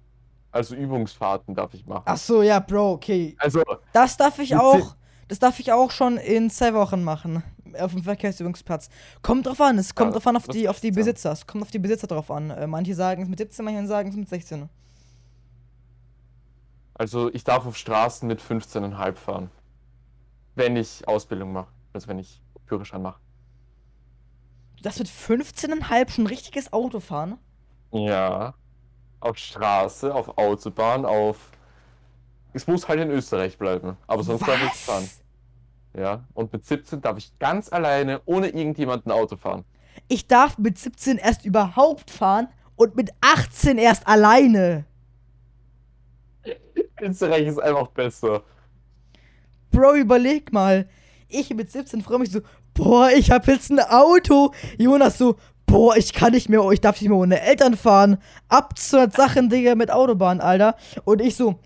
B: Also Übungsfahrten darf ich machen.
A: Ach so, ja, Bro, okay.
B: Also,
A: Das darf ich auch. Das darf ich auch schon in zwei Wochen machen. Auf dem Verkehrsübungsplatz. Kommt drauf an, es kommt
B: Ja,
A: drauf an auf die, auf die. Besitzer. Es kommt auf die Besitzer drauf an. Äh, manche sagen es mit 17, manche sagen es mit 16.
B: also ich darf auf Straßen mit 15,5 fahren. Wenn ich Ausbildung mache. Also wenn ich Führerschein mache.
A: Du darfst mit 15,5 schon ein richtiges Auto fahren?
B: Ja. auf Straße, auf Autobahn, auf. Es muss halt in Österreich bleiben, aber sonst darf ich fahren. Ja, und mit 17 darf ich ganz alleine, ohne irgendjemanden Auto fahren.
A: Ich darf mit 17 erst überhaupt fahren und mit 18 erst alleine.
B: Österreich ist einfach besser.
A: Bro, überleg mal. Ich mit 17 freue mich so, boah, ich hab jetzt ein Auto. Jonas so, boah, ich kann nicht mehr, ich darf nicht mehr ohne Eltern fahren. Ab 200 Sachen, Digga, mit Autobahn, Alter. Und ich so,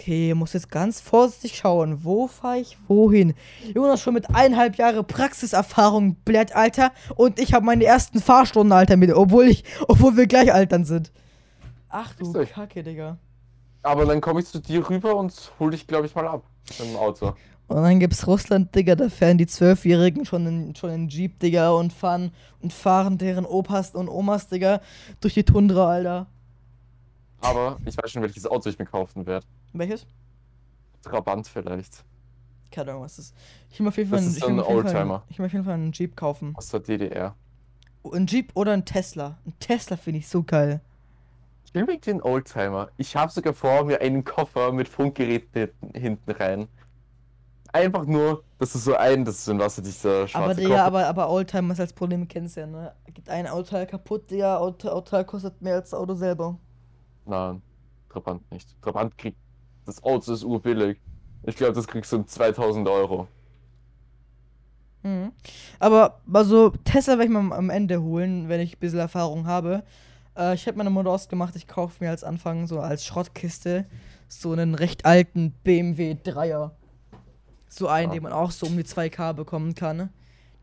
A: okay, muss jetzt ganz vorsichtig schauen, wo fahre ich wohin? Jonas schon mit eineinhalb Jahre Praxiserfahrung, Blatt, Alter. Und ich habe meine ersten Fahrstunden, Alter, mit, obwohl ich, obwohl wir gleich altern sind. Ach du Kacke, Digga.
B: Aber dann komme ich zu dir rüber und hol dich, glaube ich, mal ab. Dem Auto.
A: Und dann gibt's Russland, Digga, da fahren die Zwölfjährigen schon in, schon in Jeep, Digga, und fahren und fahren deren Opas und Omas, Digga, durch die Tundra, Alter.
B: Aber ich weiß schon, welches Auto ich mir kaufen werde.
A: Welches?
B: Trabant vielleicht.
A: Keine Ahnung, was das ist. Ich will mir auf jeden Fall,
B: Das
A: einen-
B: ist
A: ich
B: ein Oldtimer.
A: ich will auf jeden Fall einen Jeep kaufen.
B: Aus der DDR.
A: Ein Jeep oder ein Tesla. Ein Tesla finde ich so geil.
B: Ich will wirklich den Oldtimer. Ich habe sogar vor mir einen Koffer mit Funkgeräten hinten- rein. Einfach nur, dass du so ein, das ist so ein wasserdichter schwarzer
A: Aber Digga,
B: Koffer.
A: aber, aber Oldtimer ist als Problem, kennst du ja, ne? Geht ein Autoteil kaputt, Digga, Auto, Autoteil kostet mehr als das Auto selber.
B: Nein, Trabant nicht. Trabant kriegt. Das Auto ist urbillig. Ich glaube, das kriegst du um 2000 Euro.
A: Mhm. Aber also Tesla werde ich mal am Ende holen, wenn ich ein bisschen Erfahrung habe. Äh, ich habe meine Mutter ausgemacht, ich kaufe mir als Anfang so als Schrottkiste so einen recht alten BMW 3er. So einen,
B: Ja.
A: den man auch so um die 2K bekommen kann.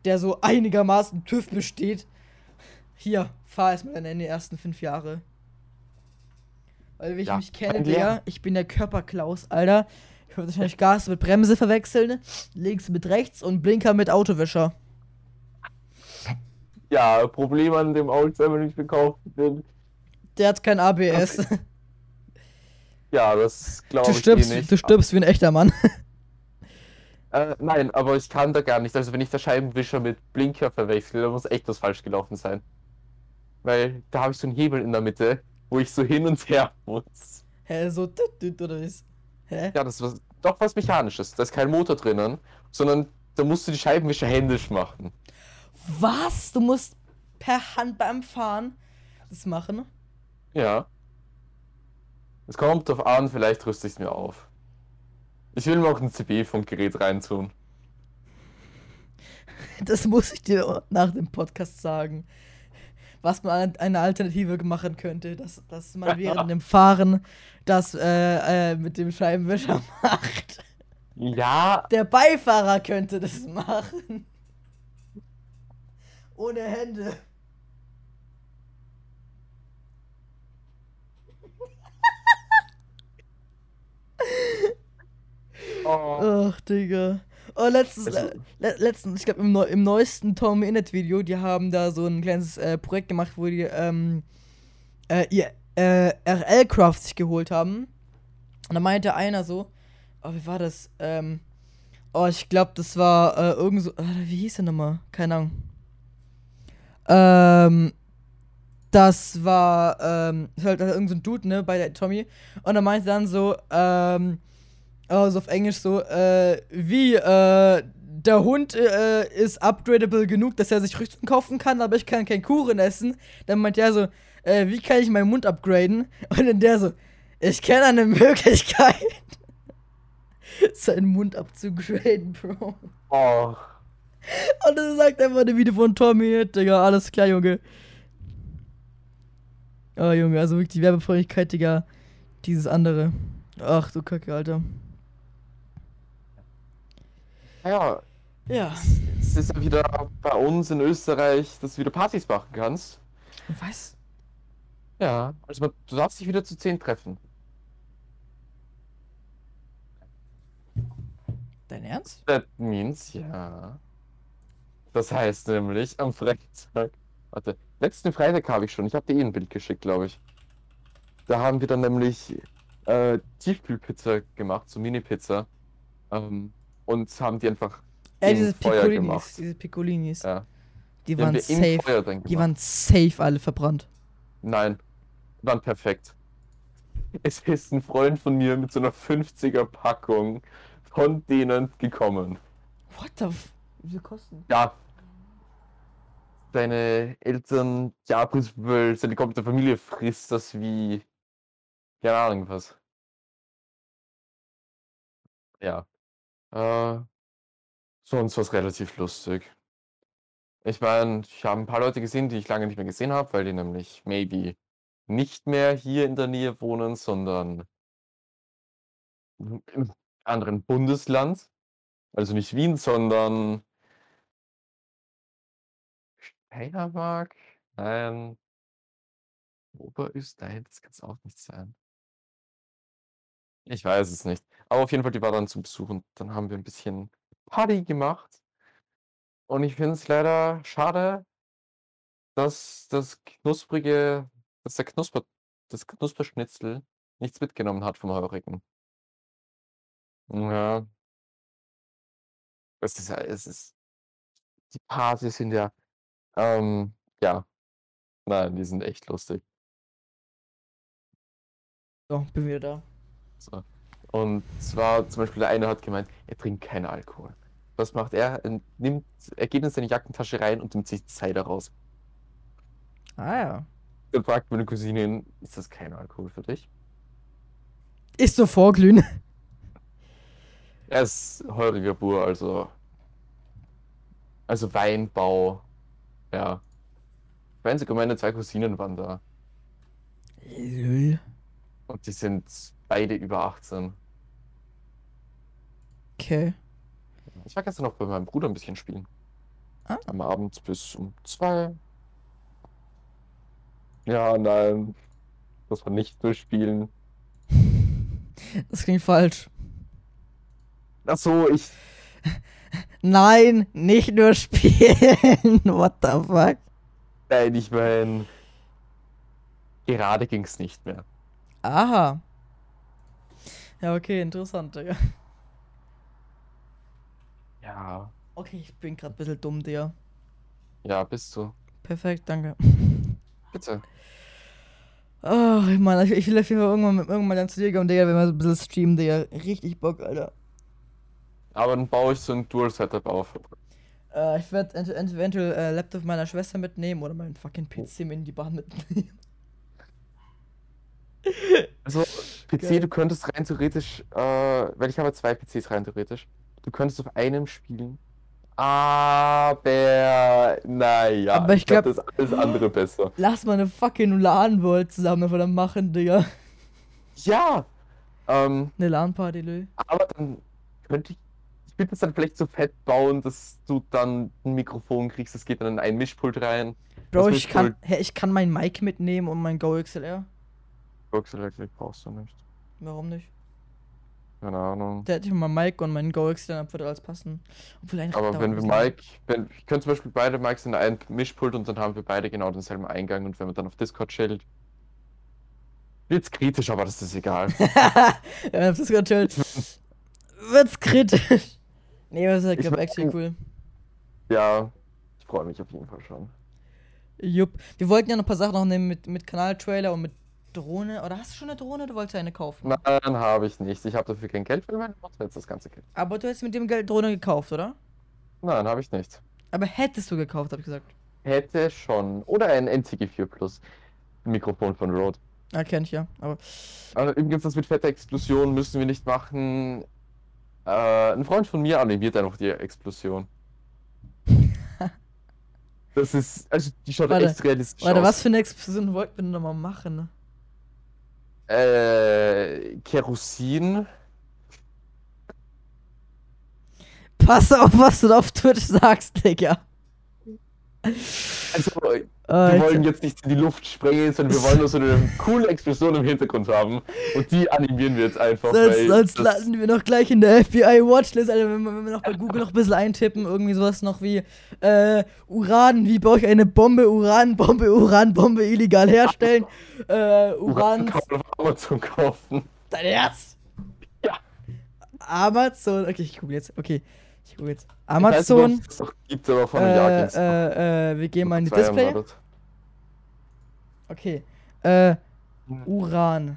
A: Der so einigermaßen TÜV besteht. Hier, fahr erstmal dann in die ersten fünf Jahre. Weil wie ich
B: Ja,
A: mich kenne, Digga, ich bin der Körperklaus, Alter. Ich würde wahrscheinlich Gas mit Bremse verwechseln, links mit rechts und Blinker mit Autowischer.
B: Ja, Problem an dem Oldtimer, den ich gekauft bin.
A: Der hat kein ABS.
B: Ja, das glaube
A: Du
B: ich eh
A: stirbst,
B: nicht.
A: du stirbst wie ein echter Mann. *laughs*
B: Äh, nein, aber ich kann da gar nicht. Also wenn ich der Scheibenwischer mit Blinker verwechsel, dann muss echt was falsch gelaufen sein. Weil da habe ich so einen Hebel in der Mitte, wo ich so hin und her muss.
A: Hä, so tüt, tüt, oder was? Hä?
B: Ja, das ist was, doch was Mechanisches. Da ist kein Motor drinnen, sondern da musst du die Scheibenwischer händisch machen.
A: Was? Du musst per Hand beim Fahren das machen?
B: Ja. Es kommt drauf an, vielleicht rüste ich es mir auf. Ich will mir auch ein CB-Funkgerät reintun.
A: Das muss ich dir nach dem Podcast sagen. Was man an- eine Alternative machen könnte, dass, dass man während dem Fahren das äh, äh, mit dem Scheibenwischer *laughs* macht.
B: Ja,
A: Der Beifahrer könnte das machen. Ohne Hände.
B: oh,
A: Ach, Digga. Oh, letztens,
B: Also-
A: äh, le letztens, ich glaube im, neu im neuesten Tom Innet Video, die haben da so ein kleines äh, Projekt gemacht, wo die ähm, äh, ihr äh, RL-Craft sich geholt haben. Und da meinte einer so, oh, wie war das? Ähm, oh, ich glaube, das war äh, irgend so, äh, wie hieß der nochmal? Keine Ahnung. Ähm, das war, ähm, halt irgend so ein Dude, ne, bei der Tommy. Und er meinte dann so, ähm, also auf Englisch so, äh, wie, äh, der Hund äh, ist upgradable genug, dass er sich Rüstung kaufen kann, aber ich kann kein Kuchen essen. Dann meint er so, äh, wie kann ich meinen Mund upgraden? Und dann der so, ich kenne eine Möglichkeit, *laughs* seinen Mund abzugraden, Bro.
B: oh.
A: Und dann sagt einfach eine Video von Tommy, Digga, alles klar, Junge. Oh, Junge, also wirklich die Werbefreundlichkeit, Digga, dieses andere. Ach du Kacke, Alter.
B: Ja,
A: Ja.
B: es ist ja wieder bei uns in Österreich, dass du wieder Partys machen kannst.
A: Was?
B: Ja, also man, du darfst dich wieder zu 10 treffen.
A: Dein Ernst?
B: That means, ja. Das heißt nämlich am Freitag. Warte, letzten Freitag habe ich schon. Ich habe dir eh ein Bild geschickt, glaube ich. Da haben wir dann nämlich äh, Tiefkühlpizza gemacht, so Mini-Pizza. Ähm, und haben die einfach
A: Ey, diese
B: Feuer
A: Piccolinis,
B: gemacht.
A: diese Piccolinis,
B: Ja,
A: die
B: die
A: waren safe, die waren safe alle verbrannt.
B: Nein, waren perfekt. Es ist ein Freund von mir mit so einer 50er Packung von denen gekommen.
A: What the f... Wie viel kosten?
B: Ja. Deine Eltern, ja, prinzipiell, seine komplette Familie frisst das wie. Keine Ahnung was. Ja. Äh, sonst war es relativ lustig. Ich meine, ich habe ein paar Leute gesehen, die ich lange nicht mehr gesehen habe, weil die nämlich maybe nicht mehr hier in der Nähe wohnen, sondern im anderen Bundesland. Also nicht Wien, sondern Steiermark? Nein. Oberösterreich, das kann es auch nicht sein. Ich weiß es nicht. Aber auf jeden Fall, die war dann zu Besuch und dann haben wir ein bisschen Party gemacht. Und ich finde es leider schade, dass das knusprige, dass der Knusper, das Knusperschnitzel nichts mitgenommen hat vom Heurigen. Ja. Es ist es ist, die Partys sind ja, ähm, ja, nein, die sind echt lustig.
A: So, bin wieder da.
B: So. Und zwar zum Beispiel der eine hat gemeint, er trinkt keinen Alkohol. Was macht er? Er, nimmt, er geht in seine Jackentasche rein und nimmt sich Cider raus.
A: Ah ja.
B: Dann fragt meine Cousine, ist das kein Alkohol für dich?
A: Ist so vorglühen.
B: Er ist heuriger Bur, also. Also Weinbau. Ja. Ich meine, sogar meine zwei Cousinen waren da.
A: Lol.
B: Und die sind beide über 18.
A: Okay.
B: Ich war gestern noch bei meinem Bruder ein bisschen spielen.
A: Ah.
B: Am Abend bis um zwei. Ja, nein. Muss man nicht durchspielen. *laughs*
A: Das klingt falsch.
B: Ach so, ich. *laughs*
A: Nein, nicht nur spielen. *laughs* What the fuck?
B: Nein, ich mein. Gerade ging's nicht mehr.
A: Aha. Ja, okay, interessant, Digga.
B: Ja.
A: Okay, ich bin gerade ein bisschen dumm, Digga.
B: Ja, bist du.
A: Perfekt, danke.
B: Bitte.
A: Oh, Mann, ich, ich will auf jeden Fall irgendwann, irgendwann mal dann zu dir kommen, Digga, wenn wir so ein bisschen streamen, Digga. Richtig Bock, Alter.
B: Aber dann baue ich so ein Dual-Setup auf.
A: Äh, ich werde ent eventuell äh, Laptop meiner Schwester mitnehmen oder meinen fucking PC mit in die Bahn mitnehmen.
B: Also, PC,
A: Geil.
B: du könntest rein theoretisch, äh, weil ich habe zwei PCs rein theoretisch. Du könntest auf einem spielen. Aber, naja,
A: Aber ich glaub-
B: das ist alles andere besser.
A: Lass mal eine fucking LAN-World zusammen verdammt machen, Digga.
B: Ja! Ähm,
A: Eine LAN-Party, Lö.
B: aber dann könnte ich, ich würde das dann vielleicht so fett bauen, dass du dann ein Mikrofon kriegst, das geht dann in ein Mischpult rein.
A: Bro, ich kann, hä, ich kann mein Mic mitnehmen und mein Go XLR.
B: Box Electric brauchst du nicht.
A: Warum nicht?
B: Keine Ahnung.
A: Da hätte ich mein Mic und mein Go XLR würde alles passen. Obwohl ein
B: Aber wenn wir Mike, wenn, ich könnte zum Beispiel beide Mics in ein Mischpult und dann haben wir beide genau denselben Eingang und wenn man dann auf Discord chillt. Wird's kritisch, aber das ist egal.
A: ja, das ist ganz schön. Wird's kritisch. Nee, aber das ist
B: Ich
A: glaub,
B: mein-
A: actually cool.
B: ja, ich freue mich auf jeden Fall schon.
A: Jupp. Wir wollten ja noch ein paar Sachen noch nehmen mit, mit Kanaltrailer und mit Drohne. Oder hast du schon eine Drohne? Du wolltest ja eine kaufen.
B: Nein, habe ich nicht. Ich habe dafür kein Geld für meine Mutter jetzt das ganze Geld.
A: Aber du hättest mit dem Geld Drohne gekauft, oder?
B: Nein, habe ich nicht.
A: Aber hättest du gekauft, hab ich gesagt.
B: Hätte schon. Oder ein NTG4 Plus. Mikrofon von Rode.
A: Ah, kenn ich ja. Aber.
B: Also übrigens, das mit fetter Explosion müssen wir nicht machen. Äh, ein Freund von mir animiert einfach die Explosion. *laughs* Das ist, also die schaut
A: Warte,
B: echt realistisch
A: Warte,
B: aus.
A: was für eine Explosion wollten wir denn nochmal machen?
B: Äh, Kerosin.
A: Pass auf, was du auf Twitch sagst, Digga.
B: Also, wir
A: Alter.
B: wollen jetzt nicht in die Luft sprengen, sondern wir wollen nur so eine coole Explosion im Hintergrund haben. Und die animieren wir jetzt einfach.
A: Sonst, sonst landen wir noch gleich in der FBI-Watchlist, Alter, wenn wir, wenn wir noch bei Google noch ein bisschen eintippen, irgendwie sowas noch wie, äh, Uran, wie baue ich eine Bombe, Uranbombe, Uranbombe illegal herstellen, *laughs* äh,
B: Uran
A: Uran,
B: kann man auf Amazon kaufen.
A: dein Herz?
B: Ja.
A: Amazon, okay, ich gucke jetzt, okay, ich gucke jetzt.
B: Ich weiß nicht, ob
A: Amazon,
B: das gibt, aber Jahr
A: äh, äh, äh, wir gehen mal in die Display.
B: das.
A: Okay. Äh, Uran.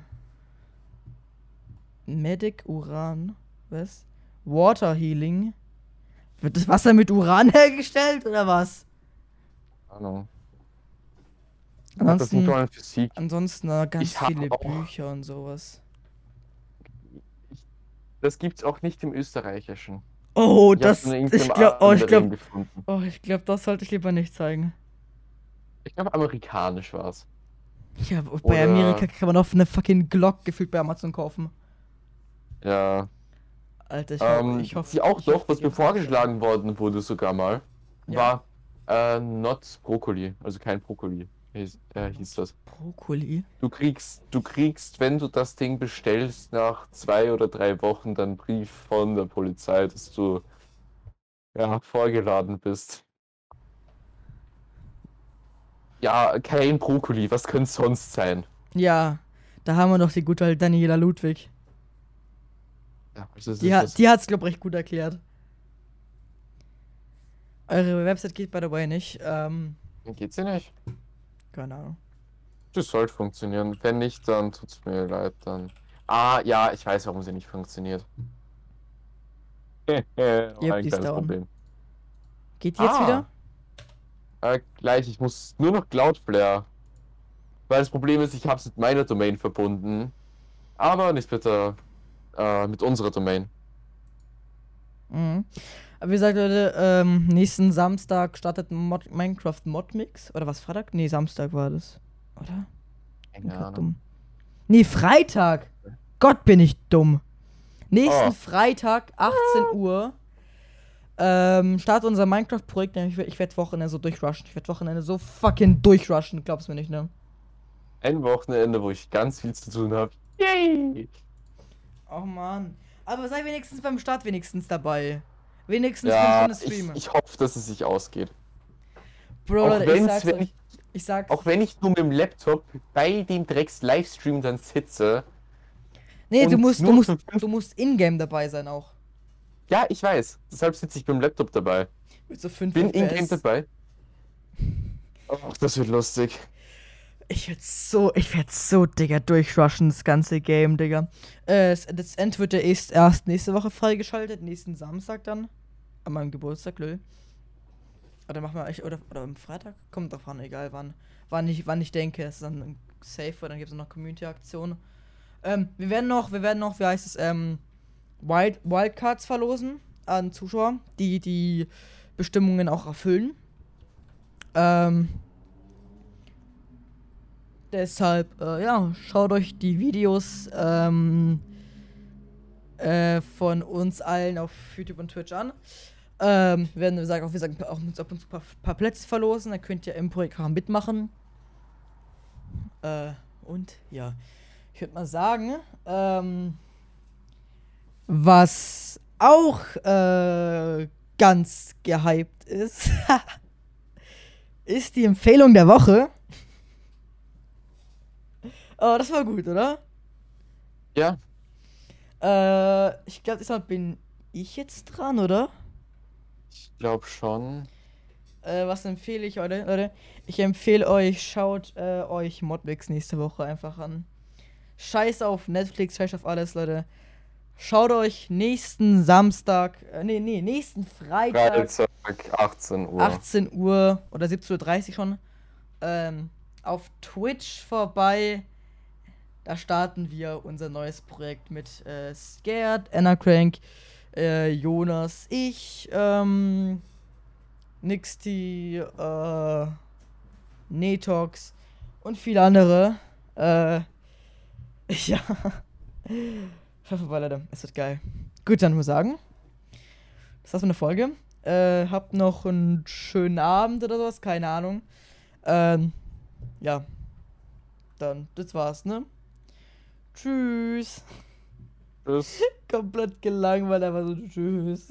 A: Medic Uran. Was? Water Healing. Wird das Wasser mit Uran *laughs* hergestellt oder was?
B: Ahnung. Das ist
A: Ansonsten,
B: nur in Physik.
A: ansonsten äh, ganz
B: Ich
A: viele
B: auch-
A: Bücher und sowas.
B: Das gibt's auch nicht im Österreichischen.
A: Oh,
B: Ich
A: das. Ich glaube, oh, ich
B: anderen
A: glaube, oh, ich glaube, das sollte ich lieber nicht zeigen.
B: Ich glaube, amerikanisch war's.
A: Ja, bei
B: Oder-
A: Amerika kann man auf eine fucking Glock gefühlt bei Amazon kaufen.
B: Ja.
A: Alter, ich,
B: Ähm,
A: ich hoffe.
B: sie auch
A: ich
B: doch, was mir vorgeschlagen worden wurde sogar mal,
A: Ja.
B: war äh, not Brokkoli, also kein Brokkoli, hieß, äh, hieß das.
A: Brokkoli.
B: Du kriegst, du kriegst, wenn du das Ding bestellst, nach zwei oder drei Wochen dann einen Brief von der Polizei, dass du ja vorgeladen bist. Ja, kein Brokkoli, was könnte es sonst sein?
A: Ja, da haben wir doch die gute Daniela Ludwig.
B: Ja, also
A: Die,
B: das-
A: die hat's, glaube ich, recht gut erklärt. Eure Website geht by the way nicht. Ähm,
B: Geht's dir nicht?
A: Keine Ahnung.
B: Das sollte funktionieren. Wenn nicht, dann tut's mir leid. Dann. Ah, ja, ich weiß, warum sie nicht funktioniert.
A: Die *laughs*
B: ein
A: ist
B: kleines
A: down.
B: Problem.
A: Geht die jetzt
B: Ah.
A: wieder?
B: Äh, gleich, ich muss nur noch Cloudflare. Weil das Problem ist, ich habe es mit meiner Domain verbunden. Aber nicht mit der, äh, mit unserer Domain.
A: Mhm. Aber wie gesagt, Leute, ähm, nächsten Samstag startet Mod Minecraft Modmix. Oder was, Freitag? Nee, Samstag war das. Oder?
B: Keine Ahnung.
A: dumm. Nee, Freitag. Gott, bin ich dumm. Nächsten
B: Oh.
A: Freitag, 18 Uhr, ähm, startet unser Minecraft-Projekt. Ich, werd- ich werde Wochenende so durchrushen. Ich werde Wochenende so fucking durchrushen. Glaubst mir nicht, ne?
B: Ein Wochenende, wo ich ganz viel zu tun habe. Yay!
A: Oh Mann. Aber sei wenigstens beim Start wenigstens dabei. Wenigstens
B: Ja,
A: fünf Stunden
B: ich,
A: streamen.
B: ich hoffe, dass es sich ausgeht.
A: Bro,
B: auch
A: ich sag's
B: wenn
A: euch. Ich sag's.
B: Auch wenn ich nur mit dem Laptop bei dem Drecks-Livestream dann sitze.
A: nee, du musst, du musst, du musst in-game dabei sein auch.
B: Ja, ich weiß. Deshalb sitze ich dem Laptop dabei.
A: Mit so 5
B: Bin in-game dabei. *laughs* Ach, das wird lustig.
A: Ich werd so, ich werd so, Digga, durchrushen, das ganze Game, Digga. Äh, das End wird ja erst, erst nächste Woche freigeschaltet, nächsten Samstag dann. An meinem Geburtstag, lol. Oder machen wir echt, oder, oder am Freitag? Kommt drauf an, egal wann. Wann ich, wann ich denke, es ist dann safe, weil dann gibt es noch Community-Aktionen. Ähm, wir werden noch, wir werden noch, wie heißt es, ähm, Wild, Wildcards verlosen an Zuschauer, die die Bestimmungen auch erfüllen. Ähm, deshalb, äh, ja, schaut euch die Videos ähm, äh, von uns allen auf YouTube und Twitch an. Ähm, wir werden, wie gesagt, auch, wie gesagt, auch uns ab und zu ein paar, paar Plätze verlosen. Da könnt ihr im Projekt mitmachen. Äh, und ja, ich würde mal sagen, ähm, was auch äh, ganz gehypt ist, *laughs* ist die Empfehlung der Woche. Oh, das war gut, oder?
B: Ja,
A: Äh, ich glaube, diesmal bin ich jetzt dran, oder?
B: ich glaube schon.
A: Äh, was empfehle ich heute? Leute, ich empfehle euch, schaut äh, euch Modmix nächste Woche einfach an. Scheiß auf Netflix, scheiß auf alles, Leute. Schaut euch nächsten Samstag, äh, nee, nee, nächsten Freitag,
B: Freitag, 18 Uhr.
A: 18 Uhr oder 17.30 Uhr schon, ähm, auf Twitch vorbei. Da starten wir unser neues Projekt mit äh, Scared, Anna Crank, äh, Jonas, ich, ähm, Nixty, äh, Netox und viele andere. Äh, *laughs* ja. Leute. Es wird geil. Gut, dann muss ich sagen. Das war's mit der Folge. Äh, habt noch einen schönen Abend oder sowas, keine Ahnung. Ähm, ja. Dann, das war's, ne? Tschüss.
B: Tschüss. *laughs*
A: Komplett gelangweilt, aber so tschüss.